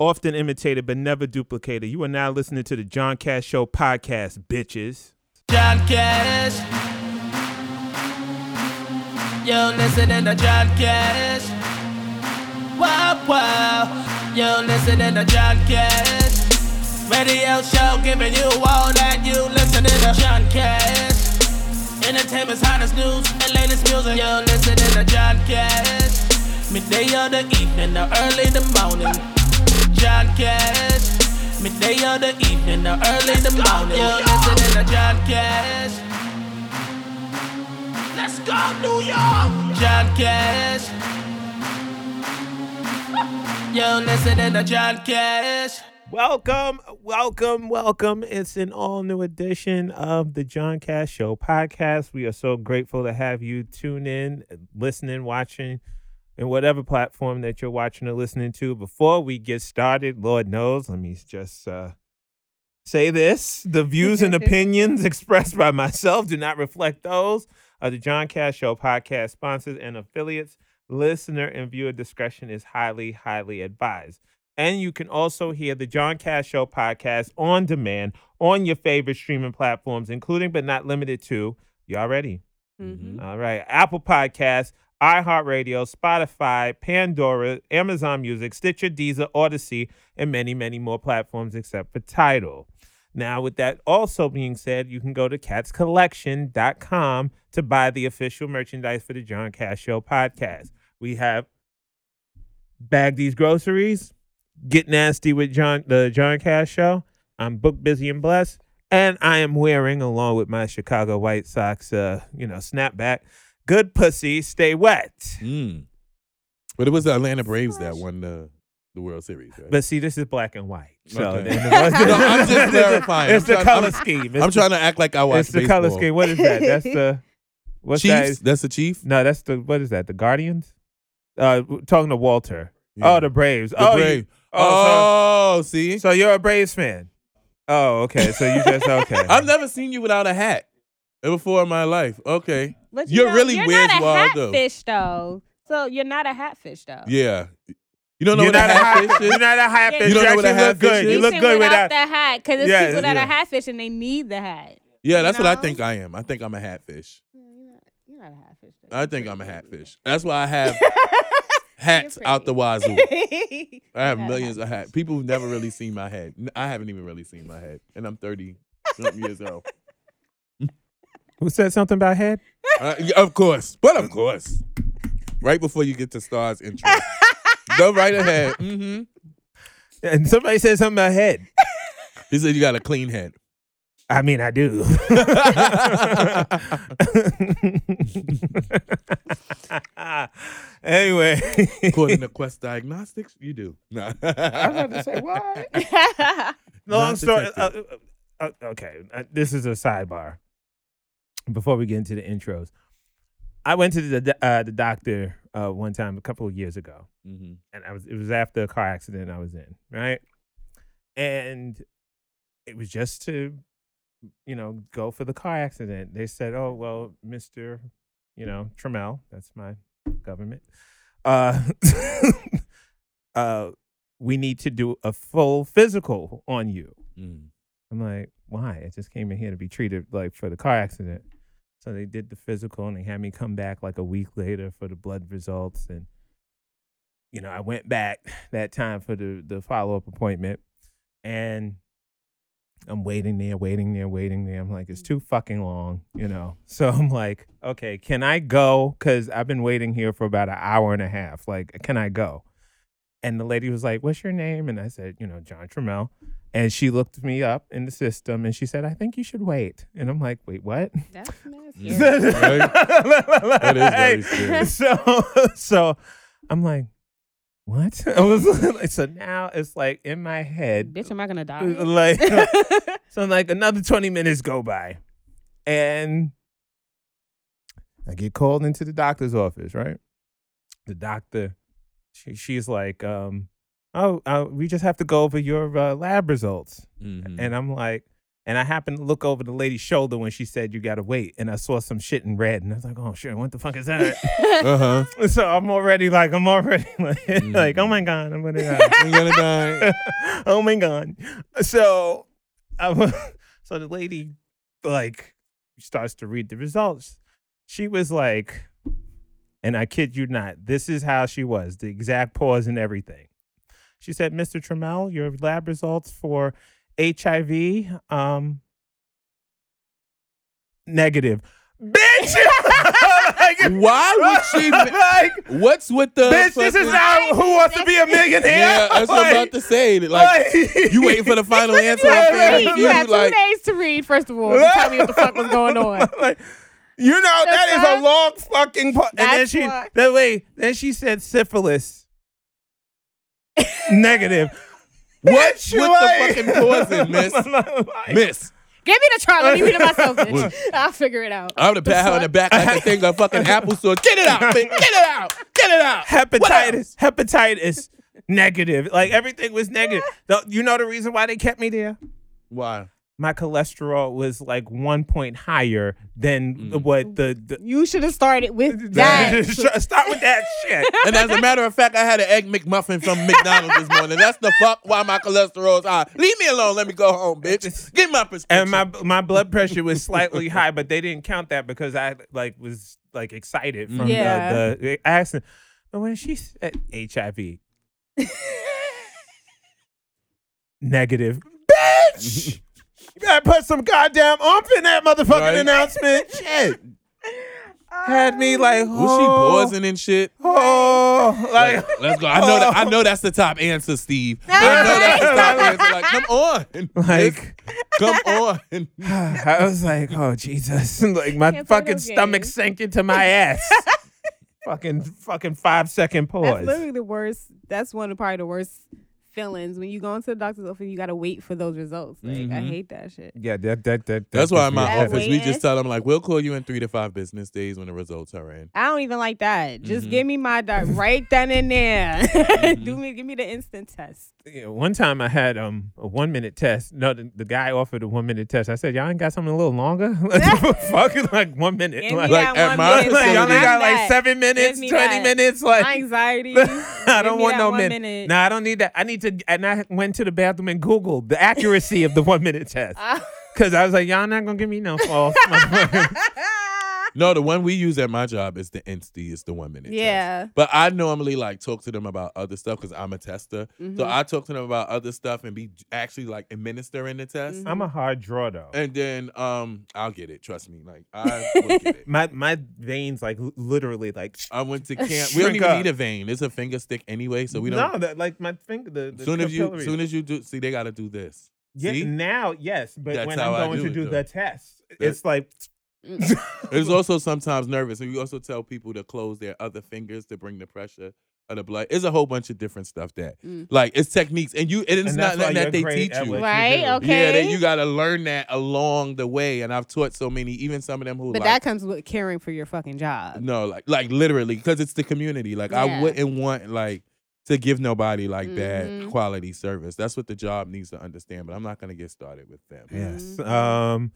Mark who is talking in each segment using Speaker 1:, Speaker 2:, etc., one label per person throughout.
Speaker 1: often imitated but never duplicated. You are now listening to the John Cash Show podcast, bitches.
Speaker 2: John Cash. You're listening to John Cash. Wow, wow. You're listening to John Cash. Radio show giving you all that you listening to John Cash. Entertainment's hottest news and latest music. You're listening to John Cash. Midday or the evening or early the morning. John Cash. Midday or the evening or early in the morning. You're listening to John Cash. Let's go, New York! John Cash. You're listening to John Cash.
Speaker 1: Welcome, welcome, welcome. It's an all new edition of the John Cash Show podcast. We are so grateful to have you tune in, listening, watching, in whatever platform that you're watching or listening to. Before we get started, Lord knows, let me just uh, say this the views and opinions expressed by myself do not reflect those of the John Cash Show podcast sponsors and affiliates. Listener and viewer discretion is highly, highly advised. And you can also hear the John Cash Show podcast on demand on your favorite streaming platforms, including but not limited to, y'all ready?
Speaker 3: Mm-hmm.
Speaker 1: All right. Apple Podcasts, iHeartRadio, Spotify, Pandora, Amazon Music, Stitcher, Deezer, Audacy, and many, many more platforms except for Tidal. Now, with that also being said, you can go to catscollection.com to buy the official merchandise for the John Cash Show podcast. We have Bag These Groceries, Get Nasty with John the John Cash Show. I'm booked, busy, and blessed. And I am wearing, along with my Chicago White Sox, uh, you know, snapback, good pussy, stay wet.
Speaker 3: Mm. But it was the Atlanta Braves that won the the World Series, right?
Speaker 1: But see, this is black and white. So
Speaker 3: Okay.
Speaker 1: then-
Speaker 3: No, I'm just clarifying.
Speaker 1: It's
Speaker 3: I'm
Speaker 1: the
Speaker 3: trying-
Speaker 1: color
Speaker 3: I'm-
Speaker 1: scheme. It's
Speaker 3: I'm
Speaker 1: the-
Speaker 3: trying to act like I watch
Speaker 1: It's the color scheme. What is that? That's the what's
Speaker 3: Chiefs.
Speaker 1: that?
Speaker 3: That's the Chief.
Speaker 1: No, that's the what is that? The Guardians. Uh, talking to Walter.
Speaker 3: Yeah.
Speaker 1: Oh, the Braves.
Speaker 3: The
Speaker 1: oh, you-
Speaker 3: Braves.
Speaker 1: oh,
Speaker 3: Oh, see,
Speaker 1: so, so you're a Braves fan. Oh, okay. So you just okay.
Speaker 3: I've never seen you without a hat before in my life. Okay,
Speaker 4: But
Speaker 3: You're
Speaker 4: know,
Speaker 3: really
Speaker 4: you're
Speaker 3: Where's
Speaker 4: not a
Speaker 3: Waldo?
Speaker 4: hatfish though. So you're not a hatfish though.
Speaker 3: yeah. You don't know
Speaker 1: you're
Speaker 3: what a
Speaker 1: not a hat.
Speaker 3: hatfish
Speaker 1: You're not a hat.
Speaker 4: You
Speaker 1: bitch.
Speaker 3: don't know what a
Speaker 1: actually look
Speaker 3: hatfish
Speaker 1: good.
Speaker 3: is?
Speaker 1: You look good
Speaker 4: without
Speaker 1: without.
Speaker 4: the hat because there's
Speaker 1: Yeah,
Speaker 4: people that
Speaker 1: yeah.
Speaker 4: are hatfish and they need the hat.
Speaker 3: Yeah, that's what I think I am. I think I'm a hatfish.
Speaker 4: You're not, you're not a hatfish. though.
Speaker 3: I think I'm a hatfish. That's why I have hats out the wazoo. I have
Speaker 4: You're not a
Speaker 3: millions of hats. People who've never really seen my head. I haven't even really seen my head, and I'm 30 something years old.
Speaker 1: Who said something about head?
Speaker 3: Uh, of course, but of course, right before you get to stars intro, go right ahead. hmm
Speaker 1: And somebody said something about head.
Speaker 3: He said you got a clean head.
Speaker 1: I mean, I do. anyway,
Speaker 3: According to Quest Diagnostics, you do. Nah.
Speaker 1: I was about to say what? Long
Speaker 3: Not
Speaker 1: story. Uh, uh, uh, okay, uh, this is a sidebar. Before we get into the intros, I went to the uh, the doctor uh, one time a couple of years ago,
Speaker 3: Mhm.
Speaker 1: and I was it was after a car accident I was in, right? And it was just to, you know, go for the car accident. They said, "Oh well, Mister, you know, Trammell, that's my government. Uh, uh, we need to do a full physical on you."
Speaker 3: Mm.
Speaker 1: I'm like, "Why? I just came in here to be treated like for the car accident." So they did the physical, and they had me come back like a week later for the blood results, and you know, I went back that time for the the follow up appointment, and I'm waiting there, waiting there, waiting there. I'm like, it's too fucking long, you know. So I'm like, okay, can I go? Because I've been waiting here for about an hour and a half. Like, can I go? And the lady was like, "What's your name?" And I said, "You know, John Trammell." And she looked me up in the system, and she said, "I think you should wait." And I'm like, "Wait, what?"
Speaker 4: That's nasty.
Speaker 3: Mm. That is very scary.
Speaker 1: So, so I'm like, what? I was like, so now it's like in my head,
Speaker 4: Bitch, am I gonna die?
Speaker 1: like, so like another 20 minutes go by, and I get called into the doctor's office. Right, the doctor, she, she's like, um, oh, uh, we just have to go over your uh, lab results.
Speaker 3: Mhm.
Speaker 1: And I'm like, And I happened to look over the lady's shoulder when she said you gotta wait, and I saw some shit in red, and I was like, "Oh shit, what the fuck is that?"
Speaker 3: Uh huh.
Speaker 1: so I'm already like, I'm already like, like oh my god, I'm gonna die.
Speaker 3: I'm gonna die.
Speaker 1: oh my god. So, I so the lady like starts to read the results. She was like, and I kid you not, this is how she was, the exact pause and everything. She said, "Mr. Trammell, your lab results for HIV, um, negative." Bitch. Like,
Speaker 3: Why would she?
Speaker 1: like,
Speaker 3: What's with the?
Speaker 1: bitch, this is
Speaker 3: fucking-
Speaker 1: not who wants to be a millionaire.
Speaker 3: Yeah, that's what I'm about to say. Like, you waiting for the final answer on Family
Speaker 4: Read. You had two
Speaker 3: Like,
Speaker 4: days to read, first of all, to tell me what the fuck was going on.
Speaker 1: like, you know that is a long fucking. Po- and then
Speaker 4: That's
Speaker 1: she,
Speaker 4: why-
Speaker 1: that way, then she said syphilis. Negative.
Speaker 3: what?
Speaker 1: Bitch,
Speaker 3: With
Speaker 1: like-
Speaker 3: the fucking poison, miss?
Speaker 1: Like,
Speaker 3: Miss.
Speaker 4: Give me the chart. Let me read it myself, bitch. I'll figure it out.
Speaker 3: I'm gonna pat her on the back like a thing of fucking applesauce. Get it out, bitch. Get it out. Get it out.
Speaker 1: hepatitis. Hepatitis. Negative. Like everything was negative. The- you know the reason why they kept me there?
Speaker 3: Why?
Speaker 1: My cholesterol was like one point higher than
Speaker 3: Mm.
Speaker 1: what the. the
Speaker 4: You should have started with that.
Speaker 1: Start with that shit.
Speaker 3: And as a matter of fact, I had an egg McMuffin from McDonald's this morning. That's the fuck why my cholesterol's high. Leave me alone. Let me go home, bitch. Get my prescription.
Speaker 1: and my my blood pressure was slightly high, but they didn't count that because I like was like excited from
Speaker 4: Yeah.
Speaker 1: the, the accident. But when she said HIV, negative, bitch, you gotta put some goddamn oomph in that motherfucking
Speaker 3: Right.
Speaker 1: announcement. Shit, had me like,
Speaker 3: was
Speaker 1: oh,
Speaker 3: she pausing and shit?
Speaker 1: Oh, like,
Speaker 3: Let's go. I know that. I know that's the top answer, Steve. I know that's the top answer. Like, come on,
Speaker 1: like.
Speaker 3: come on.
Speaker 1: I was like, oh Jesus! like my
Speaker 4: Can't
Speaker 1: fucking
Speaker 4: those
Speaker 1: stomach
Speaker 4: games.
Speaker 1: sank into my ass. fucking fucking five second pause.
Speaker 4: That's
Speaker 1: pause.
Speaker 4: literally the worst. That's one of probably the worst feelings when you go into the doctor's office. You gotta wait for those results. Like I
Speaker 3: Mhm.
Speaker 4: hate that shit.
Speaker 1: Yeah, that that that.
Speaker 3: That's why in my
Speaker 4: That
Speaker 3: office we just tell them like, we'll call you in three to five business days when the results are in.
Speaker 4: I don't even like that. Just
Speaker 3: Mhm.
Speaker 4: give me my doc right then and there.
Speaker 3: Mm-hmm.
Speaker 4: Do me, give me the instant test.
Speaker 1: Yeah, one time I had um a one minute test. No, the, the guy offered a one minute test. I said, y'all ain't got something a little longer? Fuck, like one minute.
Speaker 4: Give
Speaker 1: Like,
Speaker 3: Like, at my
Speaker 4: minute.
Speaker 1: like, y'all
Speaker 3: facility-
Speaker 1: ain't got
Speaker 4: That.
Speaker 1: like seven minutes, twenty
Speaker 4: that.
Speaker 1: minutes. Like
Speaker 4: My anxiety.
Speaker 1: I don't want no
Speaker 4: one
Speaker 1: minute.
Speaker 4: minute.
Speaker 1: No, I don't need that. I need to. And I went to the bathroom and Googled the accuracy of the one minute test
Speaker 4: Ah.
Speaker 1: because I was like, y'all not gonna give me no false. motherfucking-
Speaker 3: No, the one we use at my job is the INSTI, is the one minute. test.
Speaker 4: yeah.
Speaker 3: But I normally like talk to them about other stuff because I'm a tester. So
Speaker 4: Mhm.
Speaker 3: I talk to them about other stuff and be actually like administering the test.
Speaker 4: Mhm.
Speaker 1: I'm a hard draw though.
Speaker 3: And then um I'll get it. Trust me. Like I will get it.
Speaker 1: My my veins like literally like
Speaker 3: I went to camp. We don't even
Speaker 1: up.
Speaker 3: need a vein. It's a finger stick anyway, so we don't.
Speaker 1: no that like my finger the, the
Speaker 3: soon as you, soon as you do, see, they got to do this.
Speaker 1: yeah,
Speaker 3: see?
Speaker 1: now yes but
Speaker 3: That's
Speaker 1: when
Speaker 3: I
Speaker 1: I'm going
Speaker 3: do
Speaker 1: to
Speaker 3: it,
Speaker 1: do
Speaker 3: though.
Speaker 1: the test
Speaker 3: That-
Speaker 1: it's like
Speaker 3: It's also sometimes nervous, and we also tell people to close their other fingers to bring the pressure of the blood. It's a whole bunch of different stuff that,
Speaker 4: Mm.
Speaker 3: like, it's techniques, and you, and it's
Speaker 1: And
Speaker 3: not
Speaker 1: that's
Speaker 3: nothing that they teach you.
Speaker 1: what you
Speaker 4: Right? Okay.
Speaker 3: Yeah, that you got to learn that along the way, and I've taught so many, even some of them who
Speaker 4: But
Speaker 3: like,
Speaker 4: that comes with caring for your fucking job.
Speaker 3: no, like, like literally, because it's the community. Like, I wouldn't want like to give nobody like
Speaker 4: Mhm.
Speaker 3: bad quality service. That's what the job needs to understand. But I'm not gonna get started with them.
Speaker 1: yes
Speaker 4: Mhm.
Speaker 1: um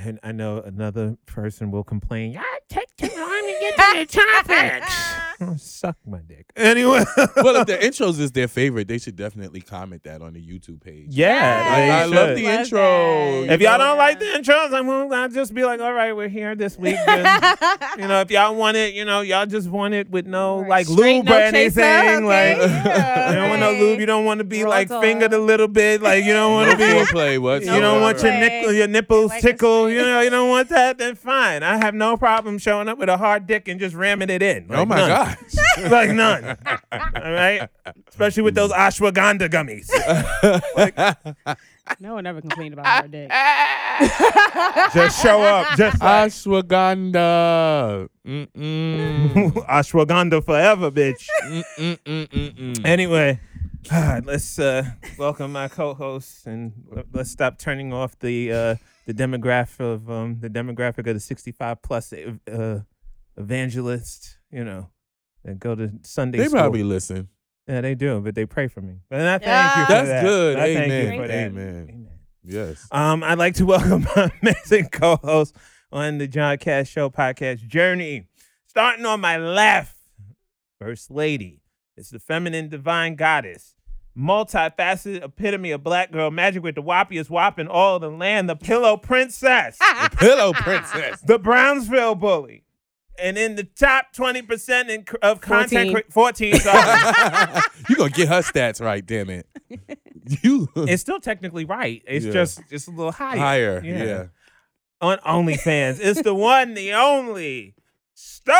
Speaker 1: and I know another person will complain I take too long to get to the topics. oh, suck my dick anyway
Speaker 3: well, if the intros is their favorite, they should definitely comment that on the YouTube page.
Speaker 1: yeah
Speaker 3: Like,
Speaker 1: they
Speaker 3: I love the
Speaker 4: Love
Speaker 3: intro.
Speaker 4: that.
Speaker 1: if y'all don't like the intros I'm gonna I'll just be like all right we're here this week Good. you know, if y'all want it, you know, y'all just want it with no
Speaker 4: Right.
Speaker 1: like
Speaker 4: Straight,
Speaker 1: lube
Speaker 4: no
Speaker 1: or
Speaker 4: chaser,
Speaker 1: anything.
Speaker 4: okay,
Speaker 1: Like
Speaker 4: yeah,
Speaker 1: you don't want no
Speaker 4: right.
Speaker 1: lube. You don't want to be
Speaker 4: Raw
Speaker 1: like
Speaker 4: talk.
Speaker 1: fingered a little bit. Like you don't want to
Speaker 3: be.
Speaker 1: be.
Speaker 3: foreplay
Speaker 1: You don't want your
Speaker 4: foreplay.
Speaker 1: nickel, your nipples
Speaker 4: Like a
Speaker 1: tickle. You know, you don't want that. Then fine. I have no problem showing up with a hard dick and just ramming it in.
Speaker 3: Oh
Speaker 1: Like,
Speaker 3: my
Speaker 1: none.
Speaker 3: Gosh.
Speaker 1: like none. All right, especially with those ashwagandha gummies.
Speaker 4: like, no one ever complained about her dick.
Speaker 1: just show up. Just like,
Speaker 3: Ashwagandha. Mm-mm.
Speaker 1: ashwagandha forever, bitch.
Speaker 3: Mm-mm-mm-mm-mm.
Speaker 1: Anyway, let's uh, welcome my co-hosts and let's stop turning off the uh, the demographic of um, the demographic of the 65 plus uh, evangelist. You know, that go to Sunday
Speaker 3: They
Speaker 1: school.
Speaker 3: probably listen.
Speaker 1: yeah, they do, but they pray for me. And I thank you
Speaker 4: Ah.
Speaker 1: for
Speaker 3: That's
Speaker 1: that.
Speaker 3: good.
Speaker 1: I thank
Speaker 3: Amen.
Speaker 1: you for that.
Speaker 3: Amen.
Speaker 1: Amen.
Speaker 3: Yes.
Speaker 1: Um, I'd like to welcome my amazing co-host on the John Cash Show podcast journey. Starting on my left, First Lady. It's the feminine divine goddess, multifaceted epitome of black girl magic with the whoppiest whop in all the land, the pillow princess,
Speaker 3: Pillow princess.
Speaker 1: the Brownsville bully. And in the top 20% in, of content,
Speaker 4: 14.
Speaker 1: cre- 14, sorry.
Speaker 3: you gonna get her stats right, damn it. You
Speaker 1: it's still technically right. It's
Speaker 3: Yeah.
Speaker 1: just, it's a little higher.
Speaker 3: higher.
Speaker 1: Yeah.
Speaker 3: Yeah.
Speaker 1: on OnlyFans. it's the one, the only Star.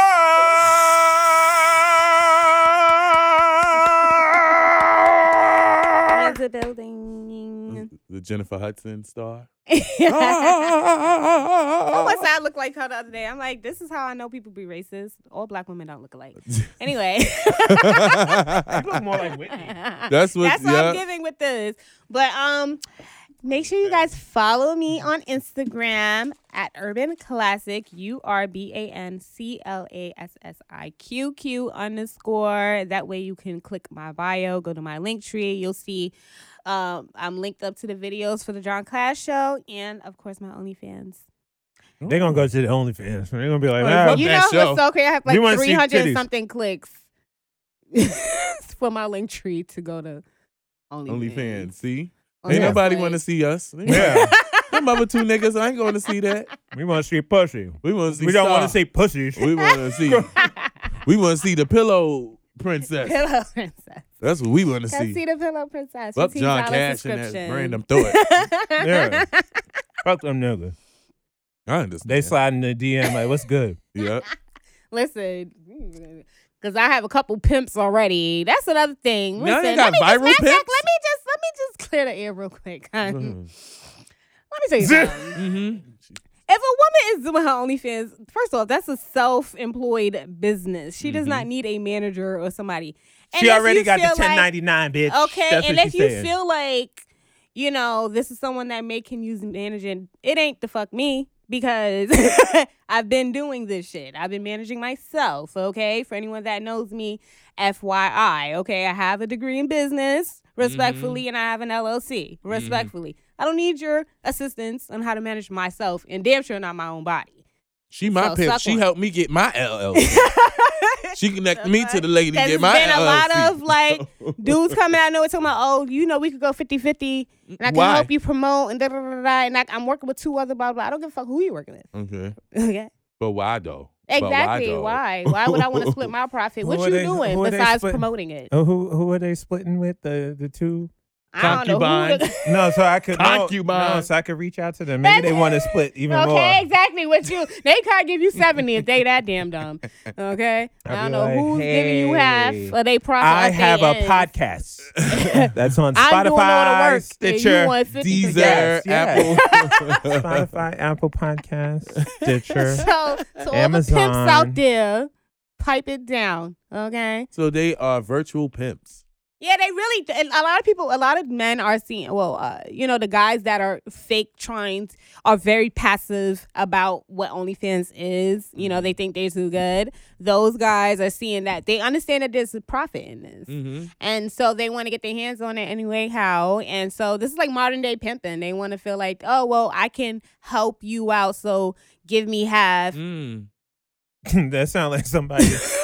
Speaker 3: The Jennifer Hudson star.
Speaker 4: Oh, what's that look like her the other day? I'm like, this is how I know people be racist. All black women don't look alike. Anyway.
Speaker 1: You look more like Whitney.
Speaker 3: That's what-
Speaker 4: That's what
Speaker 3: yeah.
Speaker 4: I'm giving with this. But um, make sure you guys follow me on Instagram at Urban Classic U R B A N C L A S S I Q Q underscore. That way you can click my bio, go to my link tree. You'll see. Um, I'm linked up to the videos for the John Cash show, and of course my OnlyFans.
Speaker 1: They're gonna go to the OnlyFans. They're gonna be like,
Speaker 3: Oh,
Speaker 1: ah,
Speaker 4: You know
Speaker 3: show.
Speaker 4: what's so crazy? I have like 300 something clicks for my link tree to go to OnlyFans.
Speaker 3: OnlyFans. See?
Speaker 4: On
Speaker 3: Ain't
Speaker 4: that
Speaker 3: nobody
Speaker 4: link.
Speaker 3: want to see us.
Speaker 1: yeah,
Speaker 3: Them other two niggas, I ain't going to see that.
Speaker 1: we want to see pussy.
Speaker 3: We want to see.
Speaker 1: We don't want to see pussies.
Speaker 3: We want to see. we want to see the pillow princess.
Speaker 4: Pillow Princess.
Speaker 3: That's what we want to see.
Speaker 4: see the Pillow Princess.
Speaker 3: Fuck John Cash and that random thought.
Speaker 1: Yeah. Fuck them niggas.
Speaker 3: I understand.
Speaker 1: They slide in the DM like, what's good?
Speaker 3: Yeah.
Speaker 4: Listen, mm, because I have a couple pimps already. That's another thing.
Speaker 3: Now
Speaker 4: Listen,
Speaker 3: got
Speaker 4: let me just,
Speaker 3: viral
Speaker 4: matter of fact,
Speaker 3: pimps?
Speaker 4: Let me just let me just clear the air real quick. honey.
Speaker 3: Mhm.
Speaker 4: Let me tell you something.
Speaker 3: Mhm.
Speaker 4: if a woman is doing her OnlyFans, first off, that's a self-employed business. She does not need a manager or somebody. And
Speaker 1: she already got the
Speaker 4: feel like-
Speaker 1: 1099, bitch.
Speaker 4: Okay,
Speaker 1: That's
Speaker 4: and if you
Speaker 1: said.
Speaker 4: feel like, you know, this is someone that may can use managing, it ain't the fuck me because I've been doing this shit. I've been managing myself, okay? For anyone that knows me, FYI, okay? I have a degree in business, respectfully, mm-hmm. and I have an LLC, mm-hmm. respectfully. I don't need your assistance on how to manage myself, and damn sure not my own body.
Speaker 3: She my
Speaker 4: So,
Speaker 3: pimp. She
Speaker 4: one.
Speaker 3: helped me get my LLC. she connected me to the lady to get my
Speaker 4: been a lot of like dudes coming out nowhere talking about, oh, you know, we could go 50 50 and I can
Speaker 3: Why?
Speaker 4: help you promote and da da da da. da, And I, I'm working with two other blah blah. I don't give a fuck who you working with.
Speaker 3: Okay.
Speaker 4: Okay.
Speaker 3: But why though? But
Speaker 4: Exactly.
Speaker 3: though?
Speaker 4: Why? Why would I want to split my profit? What you
Speaker 1: they-
Speaker 4: doing
Speaker 1: who are they
Speaker 4: besides
Speaker 1: splitting?
Speaker 4: promoting it?
Speaker 1: Oh, who who are they splitting with? The the two?
Speaker 4: I don't know who the-
Speaker 1: No, so I could no,
Speaker 3: Concubine.
Speaker 1: no, so I could reach out to them. Maybe they want to split even more.
Speaker 4: okay,
Speaker 1: more.
Speaker 4: exactly. What you? They can't give you seventy if they that damn dumb. Okay, I
Speaker 1: I'll
Speaker 4: don't know
Speaker 1: like,
Speaker 4: who's giving you half
Speaker 1: "Hey,
Speaker 4: of they profit.
Speaker 1: I
Speaker 4: off they
Speaker 1: have a
Speaker 4: ends.
Speaker 1: podcast that's on
Speaker 4: I'm doing all the
Speaker 1: Spotify,
Speaker 4: work. and
Speaker 1: Stitcher,
Speaker 4: want 50%.
Speaker 3: Deezer,
Speaker 1: Yes, yes.
Speaker 3: Apple.
Speaker 1: Spotify, Apple Podcasts, Stitcher.
Speaker 4: So, so all the pimps
Speaker 1: Amazon.
Speaker 4: out there, pipe it down, okay?
Speaker 3: so they are virtual pimps.
Speaker 4: Yeah, they really. And a lot of people, a lot of men are seeing. Well, uh, you know, the guys that are fake trying are very passive about what OnlyFans is. You know, they think they're too good. Those guys are seeing that they understand that there's a profit in this.
Speaker 3: Mm-hmm.
Speaker 4: And so they want to get their hands on it anyway, how? And so this is like modern day pimping. They want to feel like, oh, well, I can help you out. So give me half.
Speaker 3: Mm.
Speaker 1: that sounds like somebody.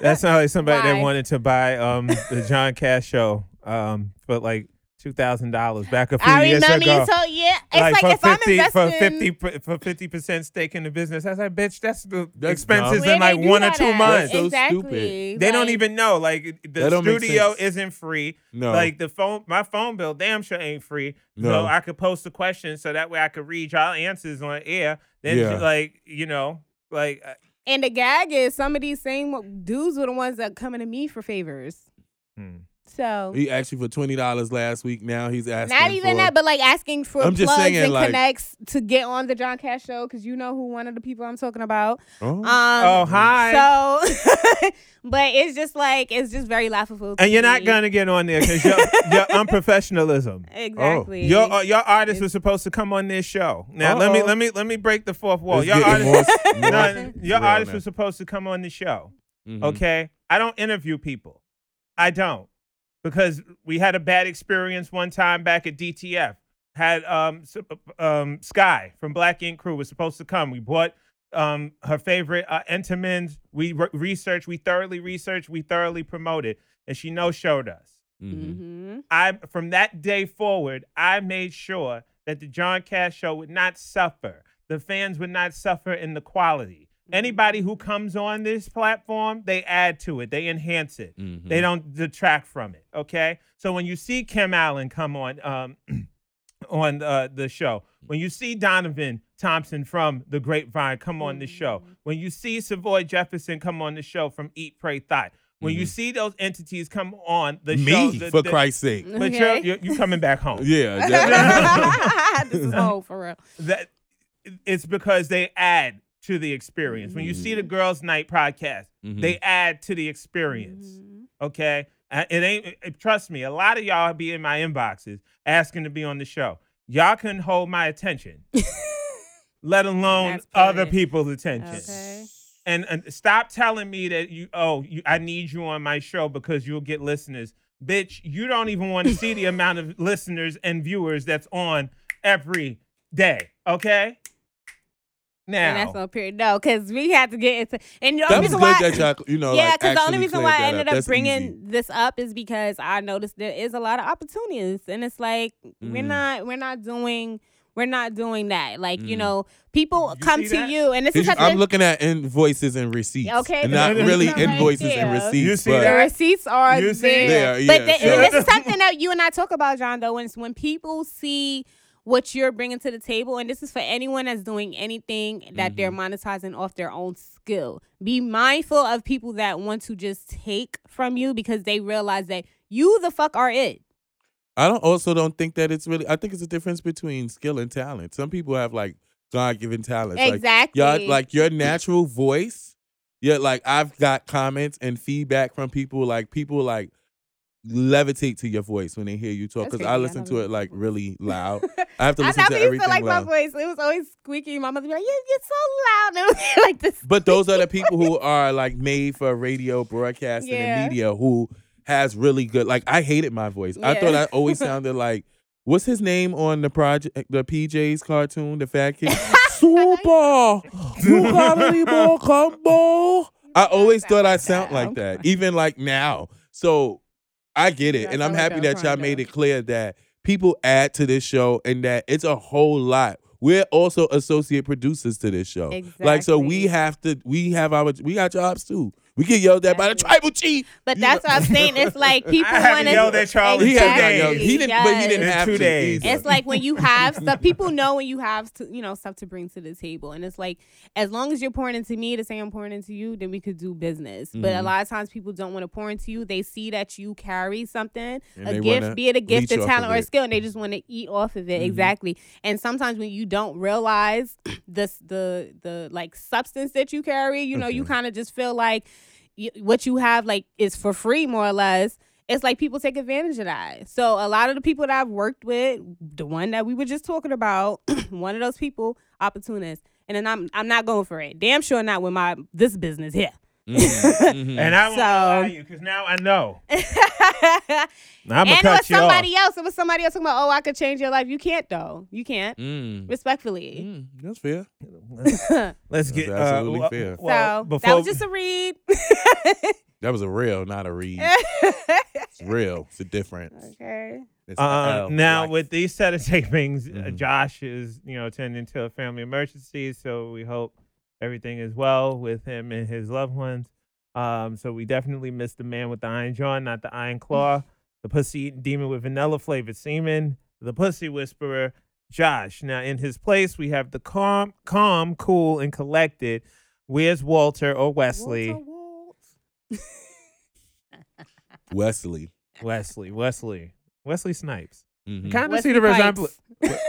Speaker 1: that sounds like somebody that wanted to buy um the John Cash show um for like two thousand dollars back a few
Speaker 4: I
Speaker 1: years
Speaker 4: remember
Speaker 1: ago.
Speaker 4: you told, yeah. It's like,
Speaker 1: for
Speaker 4: if I'm
Speaker 1: 50
Speaker 4: investing.
Speaker 1: for fifty for fifty percent stake in the business. I was like, bitch, that's the
Speaker 3: That's
Speaker 1: expenses
Speaker 3: dumb.
Speaker 1: In like one or two
Speaker 4: at?
Speaker 1: months.
Speaker 3: so
Speaker 4: exactly.
Speaker 3: stupid.
Speaker 1: They don't even know. Like the
Speaker 3: That don't make
Speaker 1: studio isn't free.
Speaker 3: No.
Speaker 1: Like the phone, my phone bill, damn sure ain't free. So
Speaker 3: No.
Speaker 1: I could post a question so that way I could read y'all answers on air. Then
Speaker 3: Yeah.
Speaker 1: like you know, like uh,
Speaker 4: And the gag is some of these same dudes were the ones that coming to me for favors.
Speaker 1: hmm.
Speaker 4: So
Speaker 3: he asked you for twenty dollars last week. Now he's asking.
Speaker 4: not even
Speaker 3: for,
Speaker 4: that, but like asking for
Speaker 3: I'm just
Speaker 4: plugs
Speaker 3: saying,
Speaker 4: and
Speaker 3: like-
Speaker 4: connects to get on the John Cash show because you know who one of the people I'm talking about.
Speaker 3: Oh.
Speaker 4: Um,
Speaker 1: oh hi.
Speaker 4: So, but it's just like it's just very laughable. to
Speaker 1: and you're not gonna get on there because your your unprofessionalism.
Speaker 4: exactly.
Speaker 1: Your uh, your artist was supposed to come on this show. Now let me
Speaker 3: Uh-oh.
Speaker 1: let me let me break the fourth wall.
Speaker 3: It's
Speaker 1: Your
Speaker 3: getting
Speaker 1: artist,
Speaker 3: more- more
Speaker 1: no, your
Speaker 3: real
Speaker 1: artist
Speaker 3: now.
Speaker 1: was supposed to come on the show.
Speaker 3: Mhm.
Speaker 1: Okay, I don't interview people. I don't because we had a bad experience one time back at DTF. had um, um Sky from Black Ink Crew was supposed to come. We bought um her favorite uh, Entenmann's. We re- researched, we thoroughly researched, we thoroughly promoted, and she no showed us.
Speaker 3: Mhm.
Speaker 4: hmm
Speaker 1: I from that day forward, I made sure that the John Cash show would not suffer. The fans would not suffer in the quality. Anybody who comes on this platform, they add to it, they enhance it.
Speaker 3: Mhm.
Speaker 1: They don't detract from it. Okay. So when you see Kim Allen come on um, on uh, the show, when you see Donovan Thompson from The Grapevine come on the show, when you see Savoy Jefferson come on the show from Eat, Pray, Thought, when you
Speaker 3: Mhm.
Speaker 1: see those entities come on the
Speaker 3: Me,
Speaker 1: show, the-
Speaker 3: for
Speaker 1: the-
Speaker 3: Christ's sake.
Speaker 1: but you're, you're you coming back home.
Speaker 3: Yeah. that-
Speaker 4: this is home for real.
Speaker 1: That it's because they add to the experience. When you see the Girls Night podcast,
Speaker 3: Mhm.
Speaker 1: they add to the experience.
Speaker 4: Mhm.
Speaker 1: Okay, it ain't. it- trust me, a lot of y'all be in my inboxes asking to be on the show. Y'all couldn't hold my attention, let alone other people's attention.
Speaker 4: Okay.
Speaker 1: And, and stop telling me that you oh you, I need you on my show because you'll get listeners. Bitch, you don't even want to see the amount of listeners and viewers that's on every day. Okay. Now
Speaker 4: And that's no period. No, because we had to get into. And the
Speaker 3: that
Speaker 4: only
Speaker 3: was
Speaker 4: reason
Speaker 3: good
Speaker 4: why.
Speaker 3: that y'all, you know,
Speaker 4: yeah,
Speaker 3: like,
Speaker 4: because the only reason why I ended
Speaker 3: up.
Speaker 4: up bringing
Speaker 3: easy.
Speaker 4: this up is because I noticed there is a lot of opportunities, and it's like we're
Speaker 3: Mhm.
Speaker 4: not we're not doing we're not doing that. Like you
Speaker 3: Mhm.
Speaker 4: know, people
Speaker 1: You
Speaker 4: come to
Speaker 1: that?
Speaker 4: you, and this is
Speaker 3: you- I'm looking at invoices and receipts.
Speaker 4: Okay,
Speaker 3: and not really
Speaker 1: right
Speaker 3: invoices and receipts.
Speaker 1: You see
Speaker 3: but
Speaker 4: the receipts are
Speaker 1: You see
Speaker 4: there.
Speaker 3: There,
Speaker 4: but the-
Speaker 3: sure.
Speaker 4: this is something that you and I talk about, John. Though, when it's when people see what you're bringing to the table, and this is for anyone that's doing anything that they're
Speaker 3: Mm-hmm.
Speaker 4: monetizing off their own skill. Be mindful of people that want to just take from you because they realize that you the fuck are it.
Speaker 3: I don't also don't think that it's really. I think it's a difference between skill and talent. Some people have like God given talents. Like,
Speaker 4: exactly.
Speaker 3: y'all, like your natural voice. Yeah, like I've got comments and feedback from people. Like people like levitate to your voice when they hear you talk because I
Speaker 4: crazy. I
Speaker 3: listen to it like really loud. I have to
Speaker 4: I
Speaker 3: listen to everything
Speaker 4: to like
Speaker 3: loud.
Speaker 4: my voice. It was always squeaky. My mother be like, yeah, "You get so loud," and like this.
Speaker 3: But those are the people who are like made for radio broadcasting
Speaker 4: Yeah.
Speaker 3: and media who has really good like I hated my voice. I thought I always sounded like what's his name on the project eh, the PJs cartoon, the fat kid? Super You got any more combo? I always thought I sound like that. Even like now. So I get it. And I'm happy
Speaker 4: that
Speaker 3: that y'all made it clear that people add to this show and that it's a whole lot. We're also associate producers to this show. Like so we have to we have our we got jobs too. We get yelled at by the tribal chief.
Speaker 4: But
Speaker 3: You
Speaker 4: that's
Speaker 3: know-
Speaker 4: what I'm saying. It's like people want to
Speaker 1: yelled at Charlie
Speaker 3: He has not
Speaker 1: Exactly.
Speaker 3: yelled. He didn't but he didn't
Speaker 1: In
Speaker 3: have
Speaker 1: two
Speaker 3: to
Speaker 1: days.
Speaker 3: either.
Speaker 4: It's like when you have stuff, people know when you have to, you know, stuff to bring to the table. And it's like, as long as you're pouring into me the same I'm pouring into you, then we could do business. But a
Speaker 3: Mhm.
Speaker 4: lot of times people don't want to pour into you. They see that you carry something,
Speaker 3: And
Speaker 4: a gift, be it a gift,
Speaker 3: leech
Speaker 4: a talent, or a skill, and they just want to eat off of it.
Speaker 3: Mhm.
Speaker 4: Exactly. And sometimes when you don't realize this, the the like substance that you carry, you know, you
Speaker 3: Mhm.
Speaker 4: kind of just feel like what you have like is for free more or less. It's like people take advantage of that. So a lot of the people that i've worked with the one that we were just talking about one of those people opportunists. And then i'm i'm not going for it. Damn sure not with my this business here
Speaker 3: Mhm, mhm.
Speaker 1: and I won't
Speaker 4: So-
Speaker 1: lie you because now I know. I'm gonna
Speaker 4: and it was
Speaker 1: cut off.
Speaker 4: somebody else it was somebody else talking about oh i could change your life you can't though you can't
Speaker 3: Mm.
Speaker 4: respectfully
Speaker 3: Mm, that's fair.
Speaker 1: Let's get
Speaker 3: That's
Speaker 1: uh,
Speaker 3: absolutely
Speaker 1: well-
Speaker 3: fair.
Speaker 1: well,
Speaker 4: so
Speaker 1: before
Speaker 4: that was just a read
Speaker 3: That was a real, not a read. It's real. It's a difference.
Speaker 4: okay
Speaker 1: Uh, now
Speaker 3: Like-
Speaker 1: with these set of tapings, uh,
Speaker 3: Mhm.
Speaker 1: Josh is you know attending to a family emergency, so we hope everything is well with him and his loved ones. Um, so we definitely miss the man with the iron jaw, not the iron claw, the pussy eating demon with vanilla flavored semen, the pussy whisperer, Josh. Now in his place, we have the calm, calm, cool, and collected. Where's Walter or Wesley?
Speaker 4: Walter Waltz.
Speaker 3: Wesley.
Speaker 1: Wesley, Wesley, Wesley Snipes.
Speaker 3: Mhm.
Speaker 1: Kind of
Speaker 4: Wesley
Speaker 1: see the resemblance.